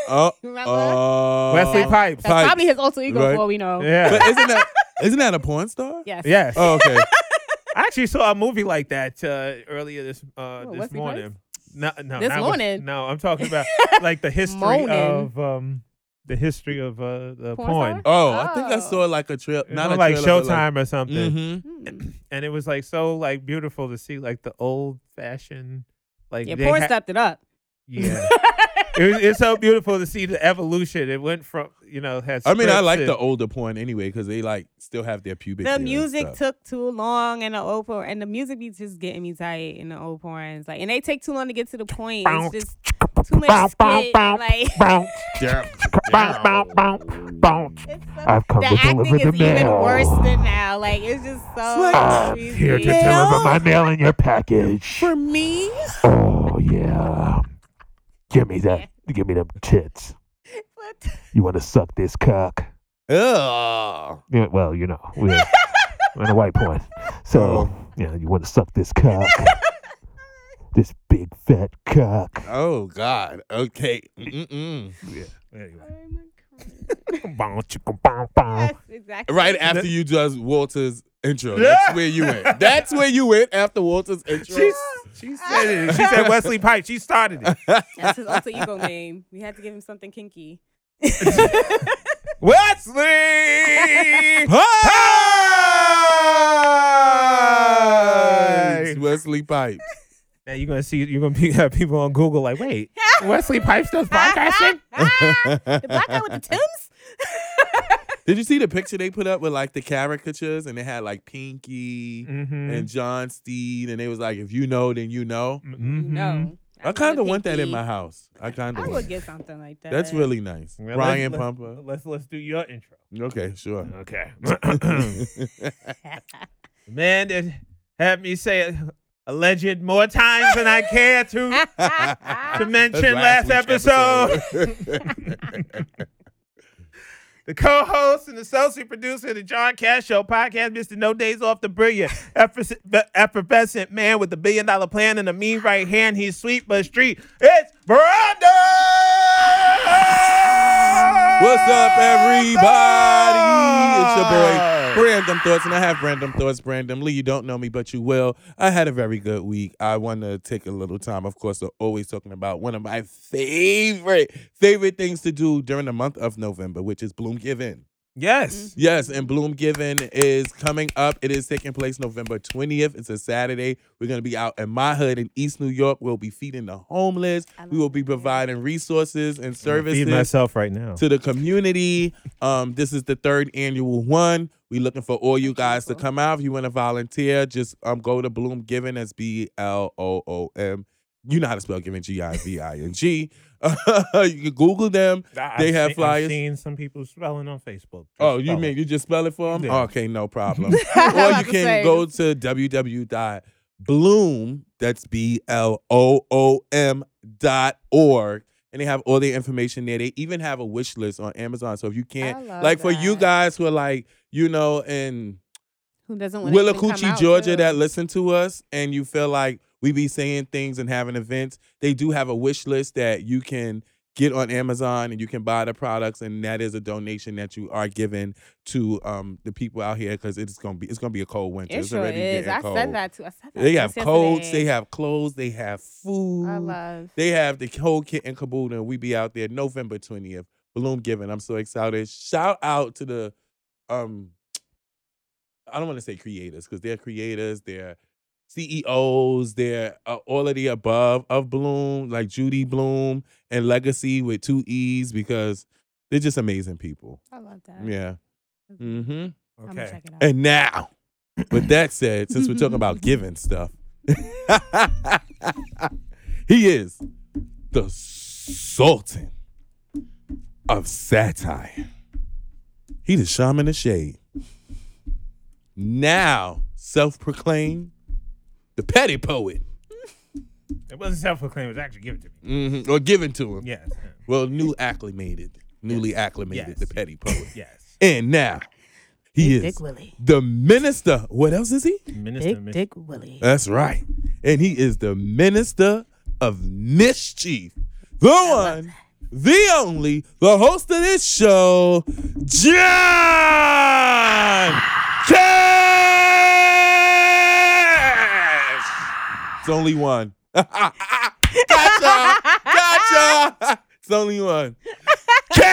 Speaker 3: Oh, uh,
Speaker 1: Wesley Pipes.
Speaker 4: That's probably his alter ego
Speaker 3: Right.
Speaker 4: for all we know.
Speaker 1: Yeah.
Speaker 3: But isn't that isn't that a porn star?
Speaker 4: Yes.
Speaker 1: Yes.
Speaker 3: Oh, okay.
Speaker 1: I actually saw a movie like that uh, earlier this uh,
Speaker 4: What,
Speaker 1: this
Speaker 4: Wesley
Speaker 1: morning. No, no,
Speaker 4: This
Speaker 1: not Wes-
Speaker 4: morning?
Speaker 1: no, I'm talking about like the history
Speaker 4: Moaning.
Speaker 1: of um the history of uh the
Speaker 4: Porn
Speaker 1: porn.
Speaker 4: star?
Speaker 3: Oh, I think I
Speaker 4: Oh.
Speaker 3: saw like a
Speaker 1: trip,
Speaker 3: Not
Speaker 1: was
Speaker 3: a
Speaker 1: like
Speaker 3: trailer, but
Speaker 1: Showtime or something,
Speaker 3: Mhm.
Speaker 4: Hmm.
Speaker 1: and it was like so like beautiful to see like the old fashioned like
Speaker 4: Yeah,
Speaker 1: they
Speaker 4: porn
Speaker 1: ha-
Speaker 4: stepped it up.
Speaker 1: Yeah, it was, it's so beautiful to see the evolution. It went from you know has.
Speaker 3: I mean, I like
Speaker 1: and-
Speaker 3: the older porn anyway because they like still have their pubic.
Speaker 4: the music took too long in the old porn, and the music be just getting me tired in the old porns. Like, and they take too long to get to the point. It's just too much skit. Like, so,
Speaker 5: I've come
Speaker 4: the
Speaker 5: to
Speaker 4: acting
Speaker 5: deliver
Speaker 4: is
Speaker 5: the
Speaker 4: even
Speaker 5: mail.
Speaker 4: worse than now. Like, it's just so
Speaker 5: I'm
Speaker 4: ah,
Speaker 5: here to deliver my mail in your package.
Speaker 3: For me,
Speaker 5: Oh yeah. Give me that. Give me them tits.
Speaker 4: What?
Speaker 5: You want to suck this cock?
Speaker 3: ugh.
Speaker 5: Yeah, well, you know, we're, we're in a white point. So,
Speaker 3: Oh.
Speaker 5: you you want to suck this cock? this big fat cock.
Speaker 3: Oh God. Okay. Mm-mm.
Speaker 1: Anyway.
Speaker 5: Bow, chicka, bow, bow.
Speaker 4: Yes, exactly.
Speaker 3: Right after you does Walter's intro. That's where you went. That's where you went after Walter's intro.
Speaker 1: She, she said it. She said Wesley Pipes. She started it.
Speaker 4: That's his alter ego name. We had to give him something kinky.
Speaker 1: Wesley.
Speaker 3: Pipes! Wesley Pipes.
Speaker 1: Now you're gonna see. You're gonna be, have people on Google like, wait, Wesley Pipes does podcasting.
Speaker 4: the black guy with the Tims?
Speaker 3: Did you see the picture they put up with like the caricatures and they had like Pinky
Speaker 1: Mm-hmm.
Speaker 3: and John Steed and they was like, if you know, then you know.
Speaker 1: Mm-hmm.
Speaker 4: No.
Speaker 3: I kind of want that in my house. I kind of.
Speaker 4: I would
Speaker 3: want.
Speaker 4: get something like that.
Speaker 3: That's really nice.
Speaker 1: Well,
Speaker 3: Brian
Speaker 1: let's,
Speaker 3: Pumper.
Speaker 1: Let's, let's let's do your intro.
Speaker 3: Okay, sure.
Speaker 1: Okay. Man that had me say it alleged more times than I care to to mention last,
Speaker 3: week's
Speaker 1: episode.
Speaker 3: episode.
Speaker 1: The co-host and associate producer of the John Cash Show podcast, Mr. No Days Off the Brilliant, effervescent man with a billion dollar plan and a mean right hand. He's sweet but street. It's Brandon.
Speaker 3: What's up, everybody? It's your boy Random Thoughts, and I have Random Thoughts. Brandon Lee, you don't know me, but you will. I had a very good week. I want to take a little time, of course, of always talking about one of my favorite favorite things to do during the month of November, which is Bloom Giving.
Speaker 1: Yes.
Speaker 3: Yes, and Bloom Giving is coming up. It is taking place November 20th. It's a Saturday. We're going to be out in my hood in East New York. We'll be feeding the homeless. We will be providing resources and services
Speaker 1: feeding myself right now.
Speaker 3: to the community. Um, this is the third annual one. We're looking for all you guys to come out. If you want to volunteer, just um go to Bloom Giving. That's B L O O M. You know how to spell giving G I V I N G. You can Google them.
Speaker 1: I-
Speaker 3: They
Speaker 1: I've seen-
Speaker 3: flyers.
Speaker 1: I've seen some people spelling on Facebook. Just
Speaker 3: Oh, you mean
Speaker 1: it.
Speaker 3: you just spell it for them?
Speaker 1: Yeah.
Speaker 3: Okay, no problem. Or you
Speaker 4: about to
Speaker 3: can
Speaker 4: say,
Speaker 3: go to www.bloom, that's B L O O M dot org. And they have all their information there. They even have a wish list on Amazon. So if you can't,
Speaker 4: love
Speaker 3: like for you guys who are like, you know, in
Speaker 4: Who doesn't want to
Speaker 3: Willacoochee, Georgia,
Speaker 4: too.
Speaker 3: that listen to us, and you feel like we be saying things and having events, they do have a wish list that you can get on Amazon and you can buy the products, and that is a donation that you are giving to um the people out here because it's gonna be it's gonna be a cold winter.
Speaker 4: It
Speaker 3: it's
Speaker 4: sure
Speaker 3: already
Speaker 4: is.
Speaker 3: getting
Speaker 4: I
Speaker 3: cold.
Speaker 4: said that too. I said that
Speaker 3: They have coats, they have clothes, they have food.
Speaker 4: I love.
Speaker 3: They have the whole kit and caboodle, and we be out there November 20th. Bloom giving. I'm so excited. Shout out to the um I don't want to say creators because they're creators, they're CEOs, they're uh, all of the above of Bloom, like Judy Bloom and Legacy with two E's because they're just amazing people.
Speaker 4: I love that.
Speaker 3: Yeah. Mm-hmm.
Speaker 4: I'm
Speaker 1: Okay.
Speaker 4: check it out.
Speaker 3: And now, with that said, since we're talking about giving stuff, he is the Sultan of satire. He the shaman of shade. Now self-proclaimed the petty poet.
Speaker 1: It wasn't self-proclaimed. It was actually given to me.
Speaker 3: Mhm, Or given to him.
Speaker 1: Yes.
Speaker 3: Well, new acclimated. Newly acclimated,
Speaker 1: Yes.
Speaker 3: the petty poet.
Speaker 1: Yes.
Speaker 3: And now he
Speaker 4: Big
Speaker 3: is
Speaker 4: Dick Willie.
Speaker 3: the minister. What else is he?
Speaker 1: Minister,
Speaker 4: Big
Speaker 1: Miss-
Speaker 4: Dick Willie.
Speaker 3: That's right. And he is the minister of mischief. The one, the only, the host of this show, John Cash. It's only one. gotcha. Gotcha. It's only one. Cash.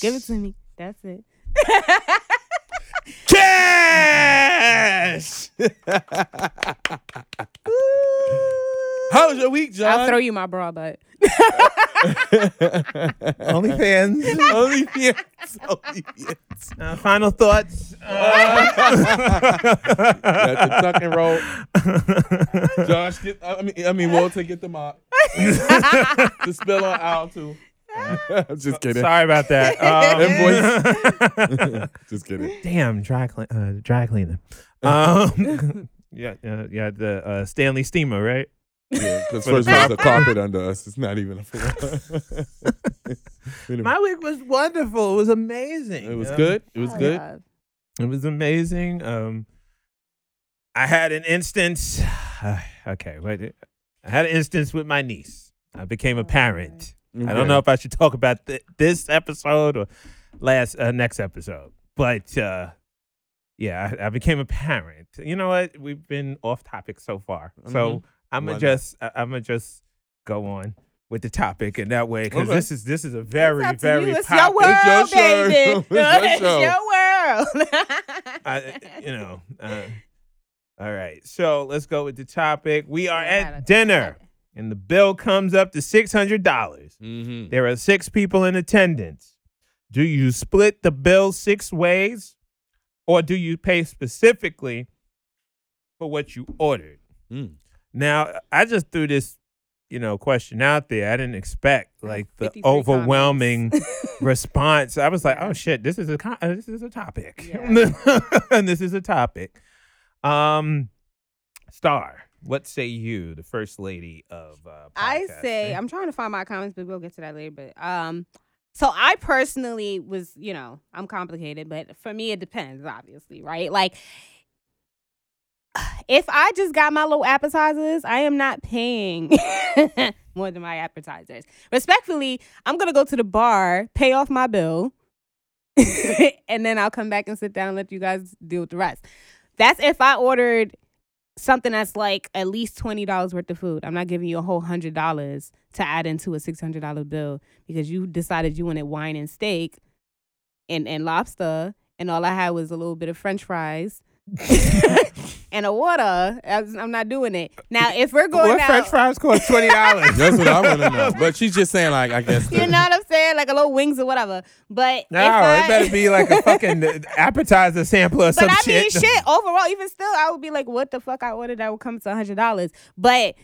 Speaker 4: Give it to me. That's it.
Speaker 3: Cash. How was your week, John?
Speaker 4: I'll throw you my bra, but
Speaker 1: OnlyFans.
Speaker 3: OnlyFans. OnlyFans.
Speaker 1: Uh, final thoughts.
Speaker 3: Got the tuck and roll. Josh, get, I mean, I mean, Walter, get the mop. the spill on Al too. I'm Just kidding.
Speaker 1: Sorry about that. Um,
Speaker 3: Just kidding.
Speaker 1: Damn, dry clean, uh, dry cleaner. Um, yeah, uh, yeah, the uh, Stanley Steamer, right?
Speaker 3: Yeah, because first of all, there's a carpet under us. It's not even a floor.
Speaker 1: My week was wonderful. It was amazing.
Speaker 3: it was
Speaker 1: Um,
Speaker 3: good. It was
Speaker 4: Oh,
Speaker 3: good.
Speaker 4: yeah.
Speaker 1: It was amazing. Um, I had an instance. okay, wait. I had an instance with my niece. I became a parent. I don't know if I should talk about th- this episode or last uh, next episode, but uh, yeah, I, I became a parent. You know what? We've been off topic so far, so
Speaker 3: Mhm.
Speaker 1: I'm gonna just I- I'm gonna just go on with the topic, and that way, because
Speaker 3: Okay.
Speaker 1: this is this is a very
Speaker 4: It's
Speaker 1: very
Speaker 4: you. It's your world,
Speaker 3: It's your show.
Speaker 4: baby.
Speaker 3: It's your show.
Speaker 4: your world.
Speaker 1: I, you know. Uh, all right, so let's go with the topic. We are at dinner, and the bill comes up to six hundred dollars.
Speaker 3: Mm-hmm.
Speaker 1: There are six people in attendance. Do you split the bill six ways, or do you pay specifically for what you ordered?
Speaker 3: Mm.
Speaker 1: Now, I just threw this, you know, question out there. I didn't expect like the overwhelming response. I was like, "Oh shit, this is a con- uh, this is a topic,
Speaker 4: Yeah.
Speaker 1: and this is a topic." Um, Star, what say you, the first lady of? Uh,
Speaker 4: I say? I'm trying to find my comments, but we'll get to that later. But um, so I personally was, you know, I'm complicated, but for me it depends, obviously, right? Like. If I just got my little appetizers, I am not paying more than my appetizers. Respectfully, I'm gonna go to the bar, pay off my bill, and then I'll come back and sit down and let you guys deal with the rest. That's if I ordered something that's like at least twenty dollars worth of food. I'm not giving you a whole hundred dollars to add into a six hundred dollar bill because you decided you wanted wine and steak and, and lobster and all I had was a little bit of French fries and a water. I was- I'm not doing it. Now if we're going
Speaker 1: what
Speaker 4: out
Speaker 1: French fries cost twenty dollars.
Speaker 3: That's what I want to know. But she's just saying, like, I guess.
Speaker 4: you know what I'm saying? Like a little wings or whatever. But
Speaker 1: No,
Speaker 4: if I,
Speaker 1: it better be like a fucking appetizer sampler or
Speaker 4: But
Speaker 1: some
Speaker 4: I mean,
Speaker 1: shit.
Speaker 4: shit. Overall, even still, I would be like, "What the fuck?" I ordered that would come to hundred dollars. But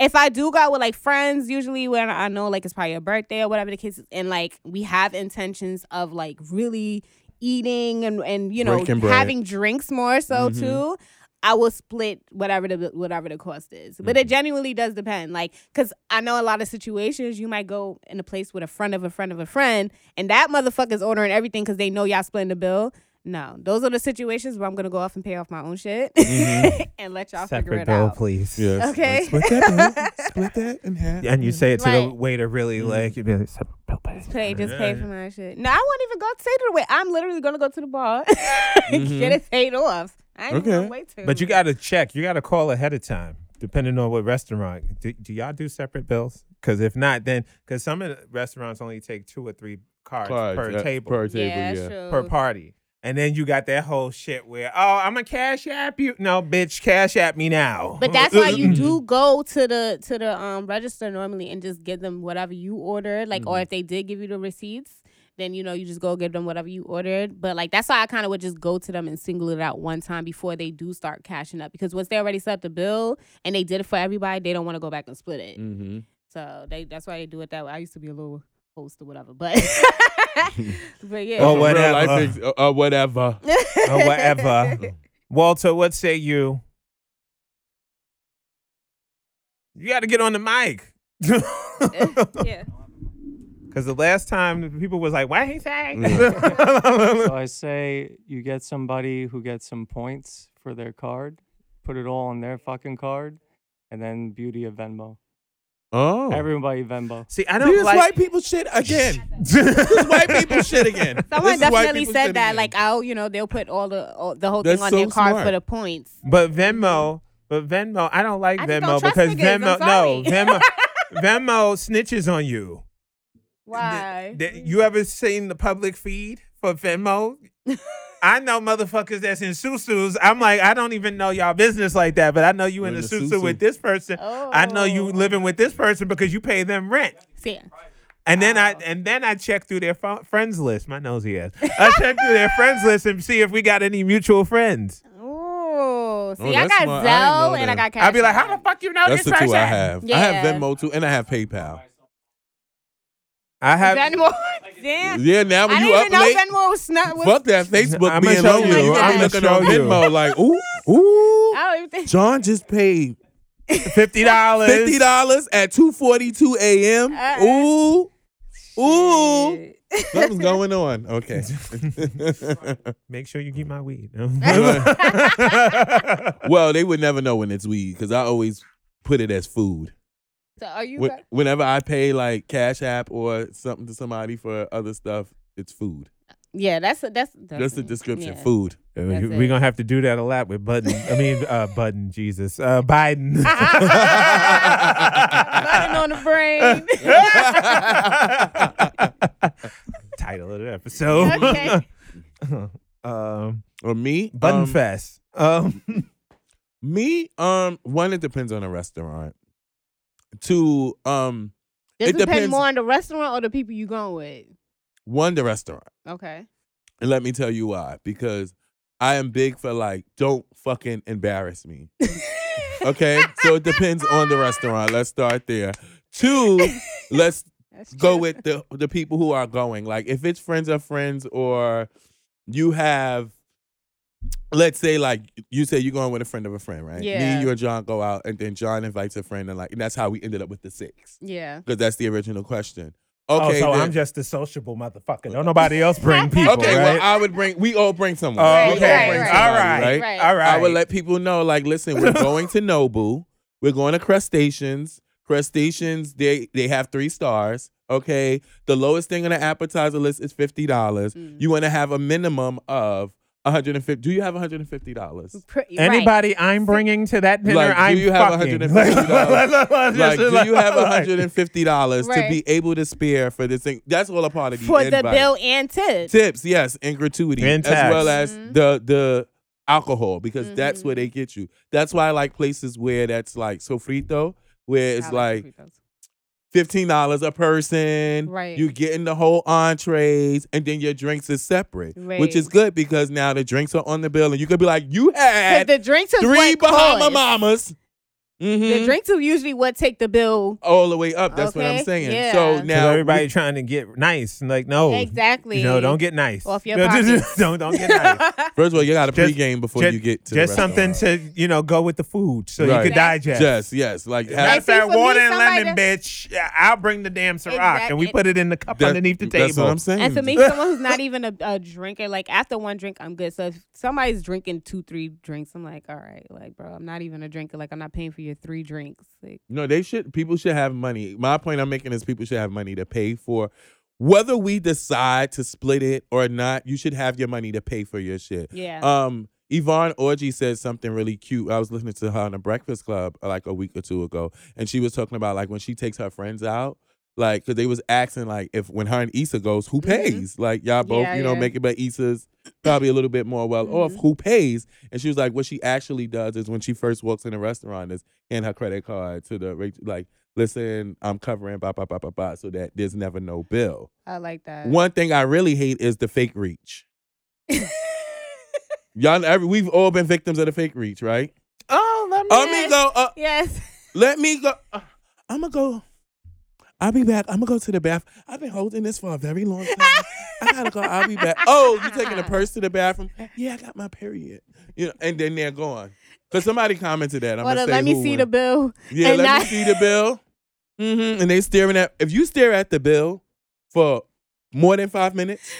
Speaker 4: if I do go out with like friends, usually when I know like it's probably a birthday or whatever the case, is, and like we have intentions of like really eating and and you know having drinks more so
Speaker 3: Mhm.
Speaker 4: too. I will split whatever the whatever the cost is, but
Speaker 3: Mm-hmm.
Speaker 4: it genuinely does depend. Like, cause I know a lot of situations you might go in a place with a friend of a friend of a friend, and that motherfucker's ordering everything because they know y'all splitting the bill. No, those are the situations where I'm gonna go off and pay off my own shit
Speaker 3: Mhm.
Speaker 4: and let y'all figure
Speaker 1: Separate
Speaker 4: it
Speaker 1: bill,
Speaker 4: out.
Speaker 1: please.
Speaker 3: Yes.
Speaker 4: Okay.
Speaker 3: Like, split that bill. Split that in half.
Speaker 1: And you say it to the
Speaker 4: Right.
Speaker 1: waiter really
Speaker 3: Mm.
Speaker 1: like, you'd be like, separate bill, please.
Speaker 4: Pay, just pay for my shit. No, I won't even go say to the waiter. I'm literally gonna go to the bar,
Speaker 3: Mhm.
Speaker 4: get it paid off. I ain't
Speaker 3: Okay.
Speaker 4: gonna wait till.
Speaker 1: But you got to check. You got to call ahead of time, depending on what restaurant. Do, do y'all do separate bills? Because if not, then because some of the restaurants only take two or three cards,
Speaker 3: Cards,
Speaker 1: per
Speaker 3: yeah,
Speaker 1: table
Speaker 3: Per table,
Speaker 4: yeah,
Speaker 3: yeah.
Speaker 1: per party. And then you got that whole shit where, oh, I'm a cash app you. No, bitch, cash app me now.
Speaker 4: But that's why you do go to the to the um register normally and just give them whatever you ordered. Like, or
Speaker 3: Mhm.
Speaker 4: if they did give you the receipts, then you know you just go give them whatever you ordered. But like that's why I kind of would just go to them and single it out one time before they do start cashing up. Because once they already set the bill and they did it for everybody, they don't want to go back and split it.
Speaker 3: Mm-hmm.
Speaker 4: So they that's why they do it that way. I used to be a little host or whatever, but but yeah.
Speaker 1: or whatever.
Speaker 3: Real life ex- uh, uh, whatever.
Speaker 1: or whatever. Walter, what say you? You got to get on the mic.
Speaker 4: yeah.
Speaker 1: Because the last time people was like, "Why he say?"
Speaker 6: So I say you get somebody who gets some points for their card, put it all on their fucking card, and then beauty of Venmo.
Speaker 3: Oh.
Speaker 6: Everybody Venmo.
Speaker 1: See, I
Speaker 3: This
Speaker 1: don't
Speaker 3: is
Speaker 1: like.
Speaker 3: white people shit again. this white people shit again.
Speaker 4: Someone
Speaker 3: This
Speaker 4: definitely said that,
Speaker 3: again.
Speaker 4: like, oh, you know, they'll put all the all, the whole
Speaker 3: That's
Speaker 4: thing on their card
Speaker 3: smart.
Speaker 4: for the points.
Speaker 1: But Venmo, but Venmo, I don't like
Speaker 4: I
Speaker 1: Venmo
Speaker 4: don't trust
Speaker 1: because
Speaker 4: niggas, I'm
Speaker 1: Venmo, no. Venmo, Venmo snitches on you.
Speaker 4: Why?
Speaker 1: Th- th- mm. you ever seen the public feed for Venmo? I know motherfuckers that's in susus. I'm like, I don't even know y'all business like that, but I know you in
Speaker 3: In
Speaker 1: the
Speaker 3: the
Speaker 1: susu
Speaker 3: susu.
Speaker 1: with this person. I know you
Speaker 4: Oh.
Speaker 1: living with this person because you pay them rent.
Speaker 4: See,
Speaker 1: And then I
Speaker 4: Oh.
Speaker 1: and then I check through their fo- friends list. My nosy ass. I check through their friends list and see if we got any mutual friends.
Speaker 4: Ooh, see, oh, I
Speaker 3: that's
Speaker 4: got
Speaker 3: smart. I
Speaker 4: Zelle
Speaker 3: know
Speaker 4: and I got Cash.
Speaker 1: I'll be like, how the fuck you know
Speaker 3: That's
Speaker 1: this
Speaker 3: the two? I have. I have Venmo too, and I have PayPal.
Speaker 1: I have.
Speaker 4: Venmo. Damn.
Speaker 3: Yeah, now when
Speaker 4: I
Speaker 3: you
Speaker 4: didn't
Speaker 3: up
Speaker 4: even know
Speaker 3: late,
Speaker 4: Venmo was not. Was,
Speaker 3: fuck that Facebook
Speaker 1: I'ma
Speaker 3: being
Speaker 1: show
Speaker 3: on
Speaker 1: you.
Speaker 3: you. You
Speaker 4: I'ma
Speaker 3: looking
Speaker 1: show
Speaker 3: on
Speaker 1: you.
Speaker 3: Venmo like, ooh,
Speaker 4: I
Speaker 3: ooh.
Speaker 4: don't even think.
Speaker 3: John just paid
Speaker 1: fifty dollars.
Speaker 3: fifty dollars at two forty two a.m.
Speaker 4: Uh-uh.
Speaker 3: Ooh, ooh, something's going on. Okay.
Speaker 1: Make sure you keep my weed.
Speaker 3: well, they would never know when it's weed because I always put it as food.
Speaker 4: So are you?
Speaker 3: Wh-
Speaker 4: guys-
Speaker 3: Whenever I pay like Cash App or something to somebody for other stuff, it's food.
Speaker 4: Yeah, that's a, that's
Speaker 3: That's the description.
Speaker 4: yeah.
Speaker 3: Food.
Speaker 1: We're
Speaker 4: That's
Speaker 1: gonna have to do that a lot with Button. I mean, uh, Button. Jesus, uh, Biden.
Speaker 4: Button on the brain.
Speaker 1: Title of the episode.
Speaker 4: Okay.
Speaker 1: um,
Speaker 3: Or me,
Speaker 1: Button
Speaker 3: um,
Speaker 1: Fest. Um,
Speaker 3: Me, um, one, it depends on the restaurant. Two, um,
Speaker 4: Does
Speaker 3: It
Speaker 4: it, depend
Speaker 3: depends-
Speaker 4: more on the restaurant or the people you going with?
Speaker 3: one, the restaurant.
Speaker 4: Okay.
Speaker 3: And let me tell you why. Because I am big for like, don't fucking embarrass me. Okay? so it depends on the restaurant. Let's start there. Two, let's go with the the people who are going. Like if it's friends of friends or you have let's say like you say you're going with a friend of a friend, right? Yeah. Me,
Speaker 4: Yeah.
Speaker 3: you and John go out and then John invites a friend and like and that's how we ended up with the six.
Speaker 4: Yeah.
Speaker 3: Because that's the original question.
Speaker 1: oh,
Speaker 3: Okay.
Speaker 1: so
Speaker 3: then-
Speaker 1: I'm just a sociable motherfucker. Don't nobody else bring people,
Speaker 3: Okay,
Speaker 1: right?
Speaker 3: well I would bring we all bring someone.
Speaker 1: Oh,
Speaker 3: We all
Speaker 1: okay.
Speaker 3: bring
Speaker 4: right,
Speaker 3: somebody,
Speaker 1: All right.
Speaker 3: right?
Speaker 4: Right.
Speaker 1: All right.
Speaker 3: I would let people know, like, listen, we're going to Nobu. We're going to Crustaceans. Crustaceans, they they have three stars. Okay. The lowest thing on the appetizer list is fifty dollars.
Speaker 4: Mm.
Speaker 3: You want to have a minimum of 150 do you have 150 dollars
Speaker 1: anybody right. i'm bringing to that dinner
Speaker 3: like,
Speaker 1: i'm do
Speaker 3: you have 150 dollars like, do you have 150 dollars
Speaker 4: right.
Speaker 3: to be able to spare for this thing that's all a part of the
Speaker 4: for
Speaker 3: invite.
Speaker 4: the bill and tips
Speaker 3: tips yes and gratuity
Speaker 1: and
Speaker 3: as well as
Speaker 4: mm-hmm.
Speaker 3: the the alcohol because mm-hmm. that's where
Speaker 4: mm-hmm.
Speaker 3: they get you that's why i like places where that's like sofrito where it's
Speaker 4: I
Speaker 3: like, like $15 a person.
Speaker 4: Right.
Speaker 3: You're getting the whole entrees and then your drinks is separate. Right. Which is good because now the drinks are on the bill and you could be like, you had
Speaker 4: the drinks
Speaker 3: three Bahama mamas
Speaker 4: the
Speaker 3: Mhm.
Speaker 4: drinks are usually what take the bill.
Speaker 3: all the way up. That's what I'm saying.
Speaker 4: yeah.
Speaker 3: So
Speaker 1: 'Cause
Speaker 3: now
Speaker 1: everybody trying to get nice and like no,
Speaker 4: Exactly.
Speaker 1: You know, don't get nice.
Speaker 4: Off your
Speaker 1: No, just-
Speaker 4: pockets.
Speaker 1: don't don't get nice.
Speaker 3: First of all, you got to
Speaker 1: Just-
Speaker 3: pregame before
Speaker 1: just-
Speaker 3: you get to
Speaker 1: Just
Speaker 3: the
Speaker 1: something to you know go with the food so you
Speaker 3: Right.
Speaker 1: could
Speaker 4: Exactly.
Speaker 1: digest.
Speaker 3: Just yes, like
Speaker 1: Matter
Speaker 3: have-
Speaker 1: of fact,
Speaker 4: for me,
Speaker 1: water and
Speaker 4: somebody
Speaker 1: lemon, bitch. Yeah, I'll bring the damn Ciroc
Speaker 4: Exact-
Speaker 1: and we put it in the cup
Speaker 3: that-
Speaker 1: underneath the table.
Speaker 3: That's what I'm saying.
Speaker 4: And for me, someone who's not even a, a drinker, like after one drink, I'm good. So if somebody's drinking two, three drinks, I'm like, all right, like, bro, I'm not even a drinker. Like, I'm not paying for your three drinks. Like,
Speaker 3: No, they should. People should have money. My point I'm making is people should have money to pay for. Whether we decide to split it or not, you should have your money to pay for your shit.
Speaker 4: yeah.
Speaker 3: Um, Yvonne Orji said something really cute. I was listening to her on the Breakfast Club uh, like a week or two ago, and she was talking about like when she takes her friends out, like because they was asking like if when her and Issa goes, who
Speaker 4: Mhm.
Speaker 3: pays? Like y'all both,
Speaker 4: Yeah,
Speaker 3: you know,
Speaker 4: yeah.
Speaker 3: make it, but Issa's probably a little bit more well off.
Speaker 4: Mhm.
Speaker 3: Who pays? And she was like, what she actually does is when she first walks in a restaurant is hand her credit card to the like. Listen, I'm covering blah blah blah blah blah, so that there's never no bill.
Speaker 4: I like that.
Speaker 3: One thing I really hate is the fake reach. Y'all, every, we've all been victims of the fake reach, right?
Speaker 1: oh, let me.
Speaker 3: Let me go. Uh,
Speaker 4: yes.
Speaker 3: let me go. Uh, I'm gonna go. I'll be back. I'm gonna go to the bath. I've been holding this for a very long time. I gotta go. I'll be back. Oh, you taking a purse to the bathroom? Yeah, I got my period. You know, and then they're gone. Cause somebody commented that. I'm
Speaker 4: Well,
Speaker 3: gonna
Speaker 4: let me see
Speaker 3: one.
Speaker 4: the bill.
Speaker 3: Yeah,
Speaker 4: and
Speaker 3: let me see the bill. hmm And they staring at. If you stare at the bill for more than five minutes,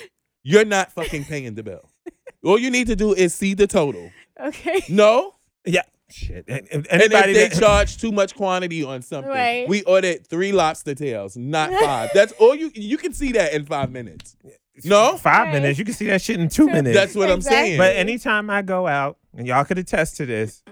Speaker 3: you're not fucking paying the bill. All you need to do is see the total.
Speaker 4: Okay.
Speaker 3: No.
Speaker 1: Yeah. Shit. And, and
Speaker 3: And if they
Speaker 1: that,
Speaker 3: charge too much quantity on something,
Speaker 4: Right.
Speaker 3: we ordered three lobster tails, not five. That's all you you can see that in five minutes. No,
Speaker 1: five
Speaker 4: Right.
Speaker 1: minutes, you can see that shit in two minutes.
Speaker 3: that's what I'm saying.
Speaker 1: But anytime I go out, and y'all could attest to this.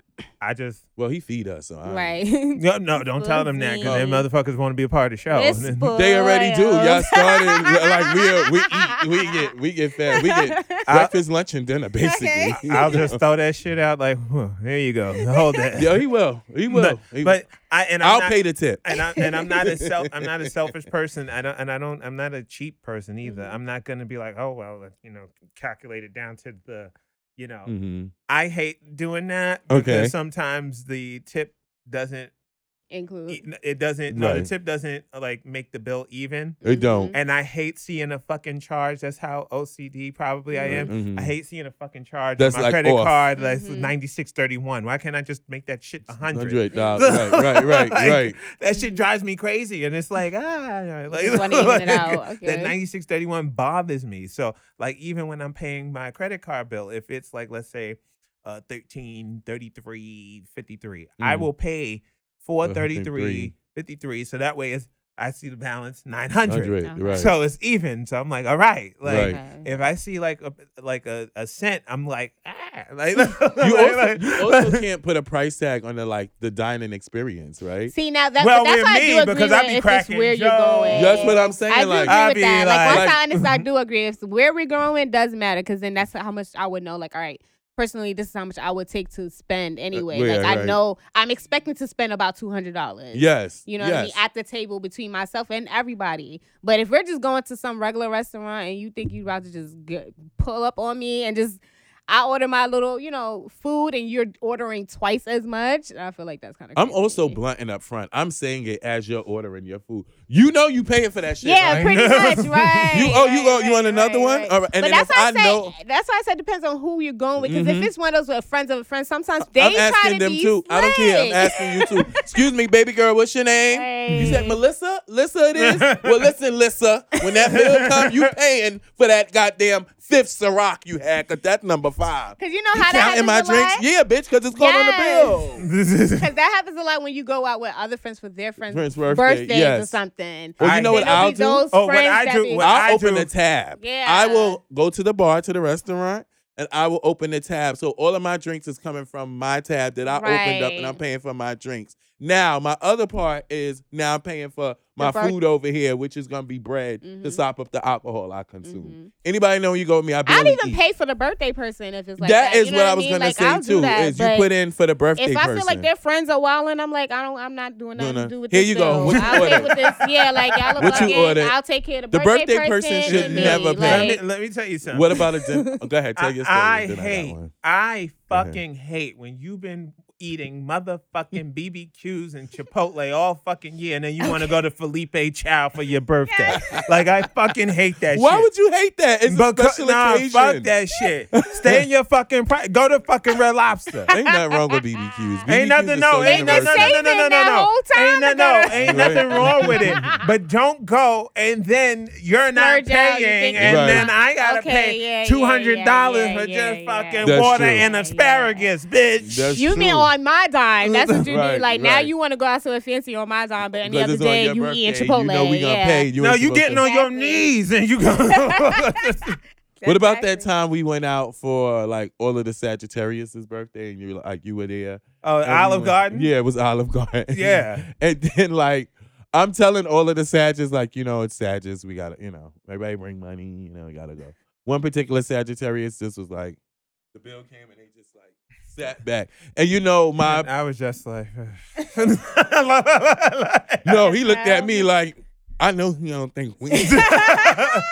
Speaker 1: I just
Speaker 3: Well, he feed us, so I
Speaker 4: Right.
Speaker 1: no, no, don't tell them that because them motherfuckers want to be a part of the show.
Speaker 3: They already do. Y'all started like we are, we eat, we get we get fed. We get breakfast, lunch, and dinner basically.
Speaker 4: Okay.
Speaker 1: I'll just throw that shit out like, "Huh, there you go, hold that.
Speaker 3: Yo, he will. He will.
Speaker 1: But,
Speaker 3: He-
Speaker 1: but I and I'm
Speaker 3: I'll
Speaker 1: not,
Speaker 3: pay the tip.
Speaker 1: and I and I'm not a self I'm not a selfish person. I don't and I don't I'm not a cheap person either.
Speaker 4: Mm-hmm.
Speaker 1: I'm not gonna be like, oh well, you know, calculate it down to the, you know.
Speaker 3: hmm
Speaker 1: I hate doing that because
Speaker 3: Okay.
Speaker 1: sometimes the tip doesn't
Speaker 4: Include.
Speaker 1: it doesn't no the
Speaker 3: Right.
Speaker 1: tip doesn't uh, like make the bill even.
Speaker 3: They don't.
Speaker 1: And I hate seeing a fucking charge. That's how OCD probably I am.
Speaker 3: Mhm.
Speaker 1: I hate seeing a fucking charge
Speaker 3: That's
Speaker 1: on my
Speaker 3: like
Speaker 1: credit
Speaker 3: off.
Speaker 1: card that's
Speaker 4: Mhm.
Speaker 1: ninety six thirty one. Why can't I just make that shit a hundred?
Speaker 3: Hundred dollars. Right, right, right,
Speaker 1: Like,
Speaker 3: right.
Speaker 1: That shit drives me crazy, and it's like ah, like,
Speaker 4: just wanna even it out,
Speaker 1: that
Speaker 4: okay.
Speaker 1: ninety six thirty one bothers me. So like even when I'm paying my credit card bill, if it's like let's say uh thirteen thirty three fifty three, I
Speaker 3: Mhm.
Speaker 1: will pay four
Speaker 3: Uh,
Speaker 1: thirty
Speaker 3: 33.
Speaker 1: three fifty three. So that way it's I see the balance nine hundred.
Speaker 3: Hundred. Right.
Speaker 1: So it's even. So I'm like, all right. Like
Speaker 3: Right.
Speaker 1: If I see like a like a, a cent, I'm like, ah, like
Speaker 3: you,
Speaker 1: like-
Speaker 3: also,
Speaker 1: like-
Speaker 3: you also can't put a price tag on the like the dining experience, right?
Speaker 4: See now that,
Speaker 1: Well,
Speaker 4: that's
Speaker 1: with
Speaker 4: why I
Speaker 1: me,
Speaker 4: do agree
Speaker 1: because I
Speaker 4: with
Speaker 1: be
Speaker 4: if it's
Speaker 1: cracking
Speaker 4: where you're going.
Speaker 3: That's what I'm saying.
Speaker 4: I do
Speaker 3: like,
Speaker 4: agree
Speaker 1: I
Speaker 4: with
Speaker 1: be
Speaker 4: that. Like,
Speaker 1: like-
Speaker 4: once I understand, I do agree. If where we're going doesn't matter, because then that's how much I would know. Like, all right, personally, this is how much I would take to spend uh, anyway.
Speaker 3: yeah,
Speaker 4: like, I
Speaker 3: right.
Speaker 4: know I'm expecting to spend about two hundred dollars.
Speaker 3: yes.
Speaker 4: You know
Speaker 3: yes.
Speaker 4: what I mean? At the table between myself and everybody. But if we're just going to some regular restaurant and you think you'd rather just get, pull up on me and just I order my little, you know, food and you're ordering twice as much, I feel like that's kind of
Speaker 3: I'm also blunt and upfront. I'm saying it as you're ordering your food. You know you paying for that shit.
Speaker 4: Yeah,
Speaker 3: right?
Speaker 4: pretty much, right?
Speaker 3: You- oh, you
Speaker 4: right,
Speaker 3: go- you want another
Speaker 4: right,
Speaker 3: one?
Speaker 4: right.
Speaker 3: All right, and
Speaker 4: but that's
Speaker 3: if
Speaker 4: why
Speaker 3: I
Speaker 4: I say
Speaker 3: know-
Speaker 4: that's why I said depends on who you're going with. Because
Speaker 3: Mhm.
Speaker 4: if it's one of those with friends of a friend, sometimes they
Speaker 3: I'm
Speaker 4: try
Speaker 3: asking
Speaker 4: to
Speaker 3: them
Speaker 4: be
Speaker 3: too. I don't care. I'm asking you too. Excuse me, baby girl. What's your name? You said
Speaker 4: Right.
Speaker 3: Melissa. Lissa, it is. well, listen, Lissa. When that bill comes, you paying for that goddamn fifth Ciroc you had, cause that's number five.
Speaker 4: Cause you know
Speaker 3: You
Speaker 4: how that
Speaker 3: counting
Speaker 4: happens
Speaker 3: my
Speaker 4: a
Speaker 3: drinks?
Speaker 4: lot.
Speaker 3: Yeah, bitch, cause it's called on the
Speaker 4: Yes.
Speaker 3: bill.
Speaker 4: Because that happens a lot when you go out with other friends for their friends'
Speaker 3: Friends' birthday,
Speaker 4: birthdays or
Speaker 3: yes.
Speaker 4: Something.
Speaker 3: Well, you know what I'll do?
Speaker 1: Oh, what I do? What
Speaker 3: I'll
Speaker 1: I
Speaker 3: open
Speaker 1: do-
Speaker 3: the tab.
Speaker 4: Yeah.
Speaker 3: I will go to the bar, to the restaurant, and I will open the tab. So all of my drinks is coming from my tab that I opened up, and I'm paying for my drinks. Now my other part is now I'm paying for my
Speaker 4: birth-
Speaker 3: food over here, which is gonna be bread to
Speaker 4: Mhm.
Speaker 3: sop up the alcohol I consume.
Speaker 4: Mhm.
Speaker 3: Anybody know when you go with me? I
Speaker 4: be
Speaker 3: I'd
Speaker 4: even
Speaker 3: eat.
Speaker 4: pay for the birthday person if it's like
Speaker 3: that
Speaker 4: that.
Speaker 3: is
Speaker 4: you know
Speaker 3: what I was
Speaker 4: mean?
Speaker 3: gonna
Speaker 4: Like,
Speaker 3: say
Speaker 4: I'll do
Speaker 3: too.
Speaker 4: that,
Speaker 3: is you put in for the birthday
Speaker 4: If I
Speaker 3: person.
Speaker 4: feel like their friends are wilding, I'm like, I don't, I'm not doing
Speaker 3: No,
Speaker 4: nothing
Speaker 3: no.
Speaker 4: to do with
Speaker 3: Here
Speaker 4: this.
Speaker 3: you go. What you
Speaker 4: I'll pay
Speaker 3: order?
Speaker 4: with this. Yeah, like y'all look
Speaker 3: What you
Speaker 4: like
Speaker 3: order?
Speaker 4: I'll take care of
Speaker 3: The
Speaker 4: the,
Speaker 3: birthday
Speaker 4: birthday,
Speaker 3: person should
Speaker 4: and me,
Speaker 3: never pay.
Speaker 1: let, me, let me tell you something.
Speaker 3: what about a dinner? Oh, go ahead, tell your story.
Speaker 1: I,
Speaker 3: then
Speaker 1: I
Speaker 3: got
Speaker 1: hate. I fucking hate when you've been eating motherfucking BBQs and Chipotle all fucking year, and then you want to go to Philippe Chow for your birthday. Like I fucking hate that. Shit.
Speaker 3: Why
Speaker 1: shit.
Speaker 3: would you hate that? It's a
Speaker 1: Because-
Speaker 3: special
Speaker 1: nah,
Speaker 3: occasion.
Speaker 1: fuck that shit. Stay in your fucking pri- go to fucking Red Lobster.
Speaker 3: Ain't nothing wrong with BBQs.
Speaker 1: Ain't nothing,
Speaker 3: is
Speaker 1: no,
Speaker 3: so
Speaker 1: ain't no, no,
Speaker 3: universal.
Speaker 1: no, no, no, no, no,
Speaker 4: that
Speaker 1: no.
Speaker 4: whole time
Speaker 1: Ain't no, no, ain't nothing wrong with it. But don't go and then you're not
Speaker 4: Splurge out, you
Speaker 1: paying,
Speaker 4: think
Speaker 1: and
Speaker 3: Right.
Speaker 1: then I gotta
Speaker 4: Okay,
Speaker 1: pay
Speaker 4: yeah, yeah,
Speaker 1: two hundred dollars
Speaker 4: yeah,
Speaker 1: for
Speaker 4: yeah,
Speaker 1: just
Speaker 4: yeah.
Speaker 1: fucking water
Speaker 3: true.
Speaker 1: and
Speaker 4: Yeah,
Speaker 1: asparagus, bitch.
Speaker 3: That's
Speaker 4: You mean
Speaker 3: true.
Speaker 4: On my dime? That's what you
Speaker 3: Right,
Speaker 4: need. Like now, you want to go out to a fancy on my dime, but any other day you
Speaker 3: birthday,
Speaker 4: eating Chipotle.
Speaker 3: You know we gonna
Speaker 4: yeah.
Speaker 3: pay. You
Speaker 1: no, you
Speaker 3: supposed
Speaker 1: getting
Speaker 3: to-
Speaker 1: on your knees and you go.
Speaker 3: What about that time we went out for like all of the Sagittarius's birthday and you were like you were there?
Speaker 1: oh,
Speaker 3: and we
Speaker 1: Olive
Speaker 3: went-
Speaker 1: Garden.
Speaker 3: Yeah, it was Olive Garden.
Speaker 1: Yeah.
Speaker 3: and then like I'm telling all of the Sagittarius like you know it's Sagittarius we gotta you know everybody bring money you know we gotta go. One particular Sagittarius just was like the bill came and they just like sat back and you know my
Speaker 1: And I was just like,
Speaker 3: no he looked at me like. I know you don't think we. that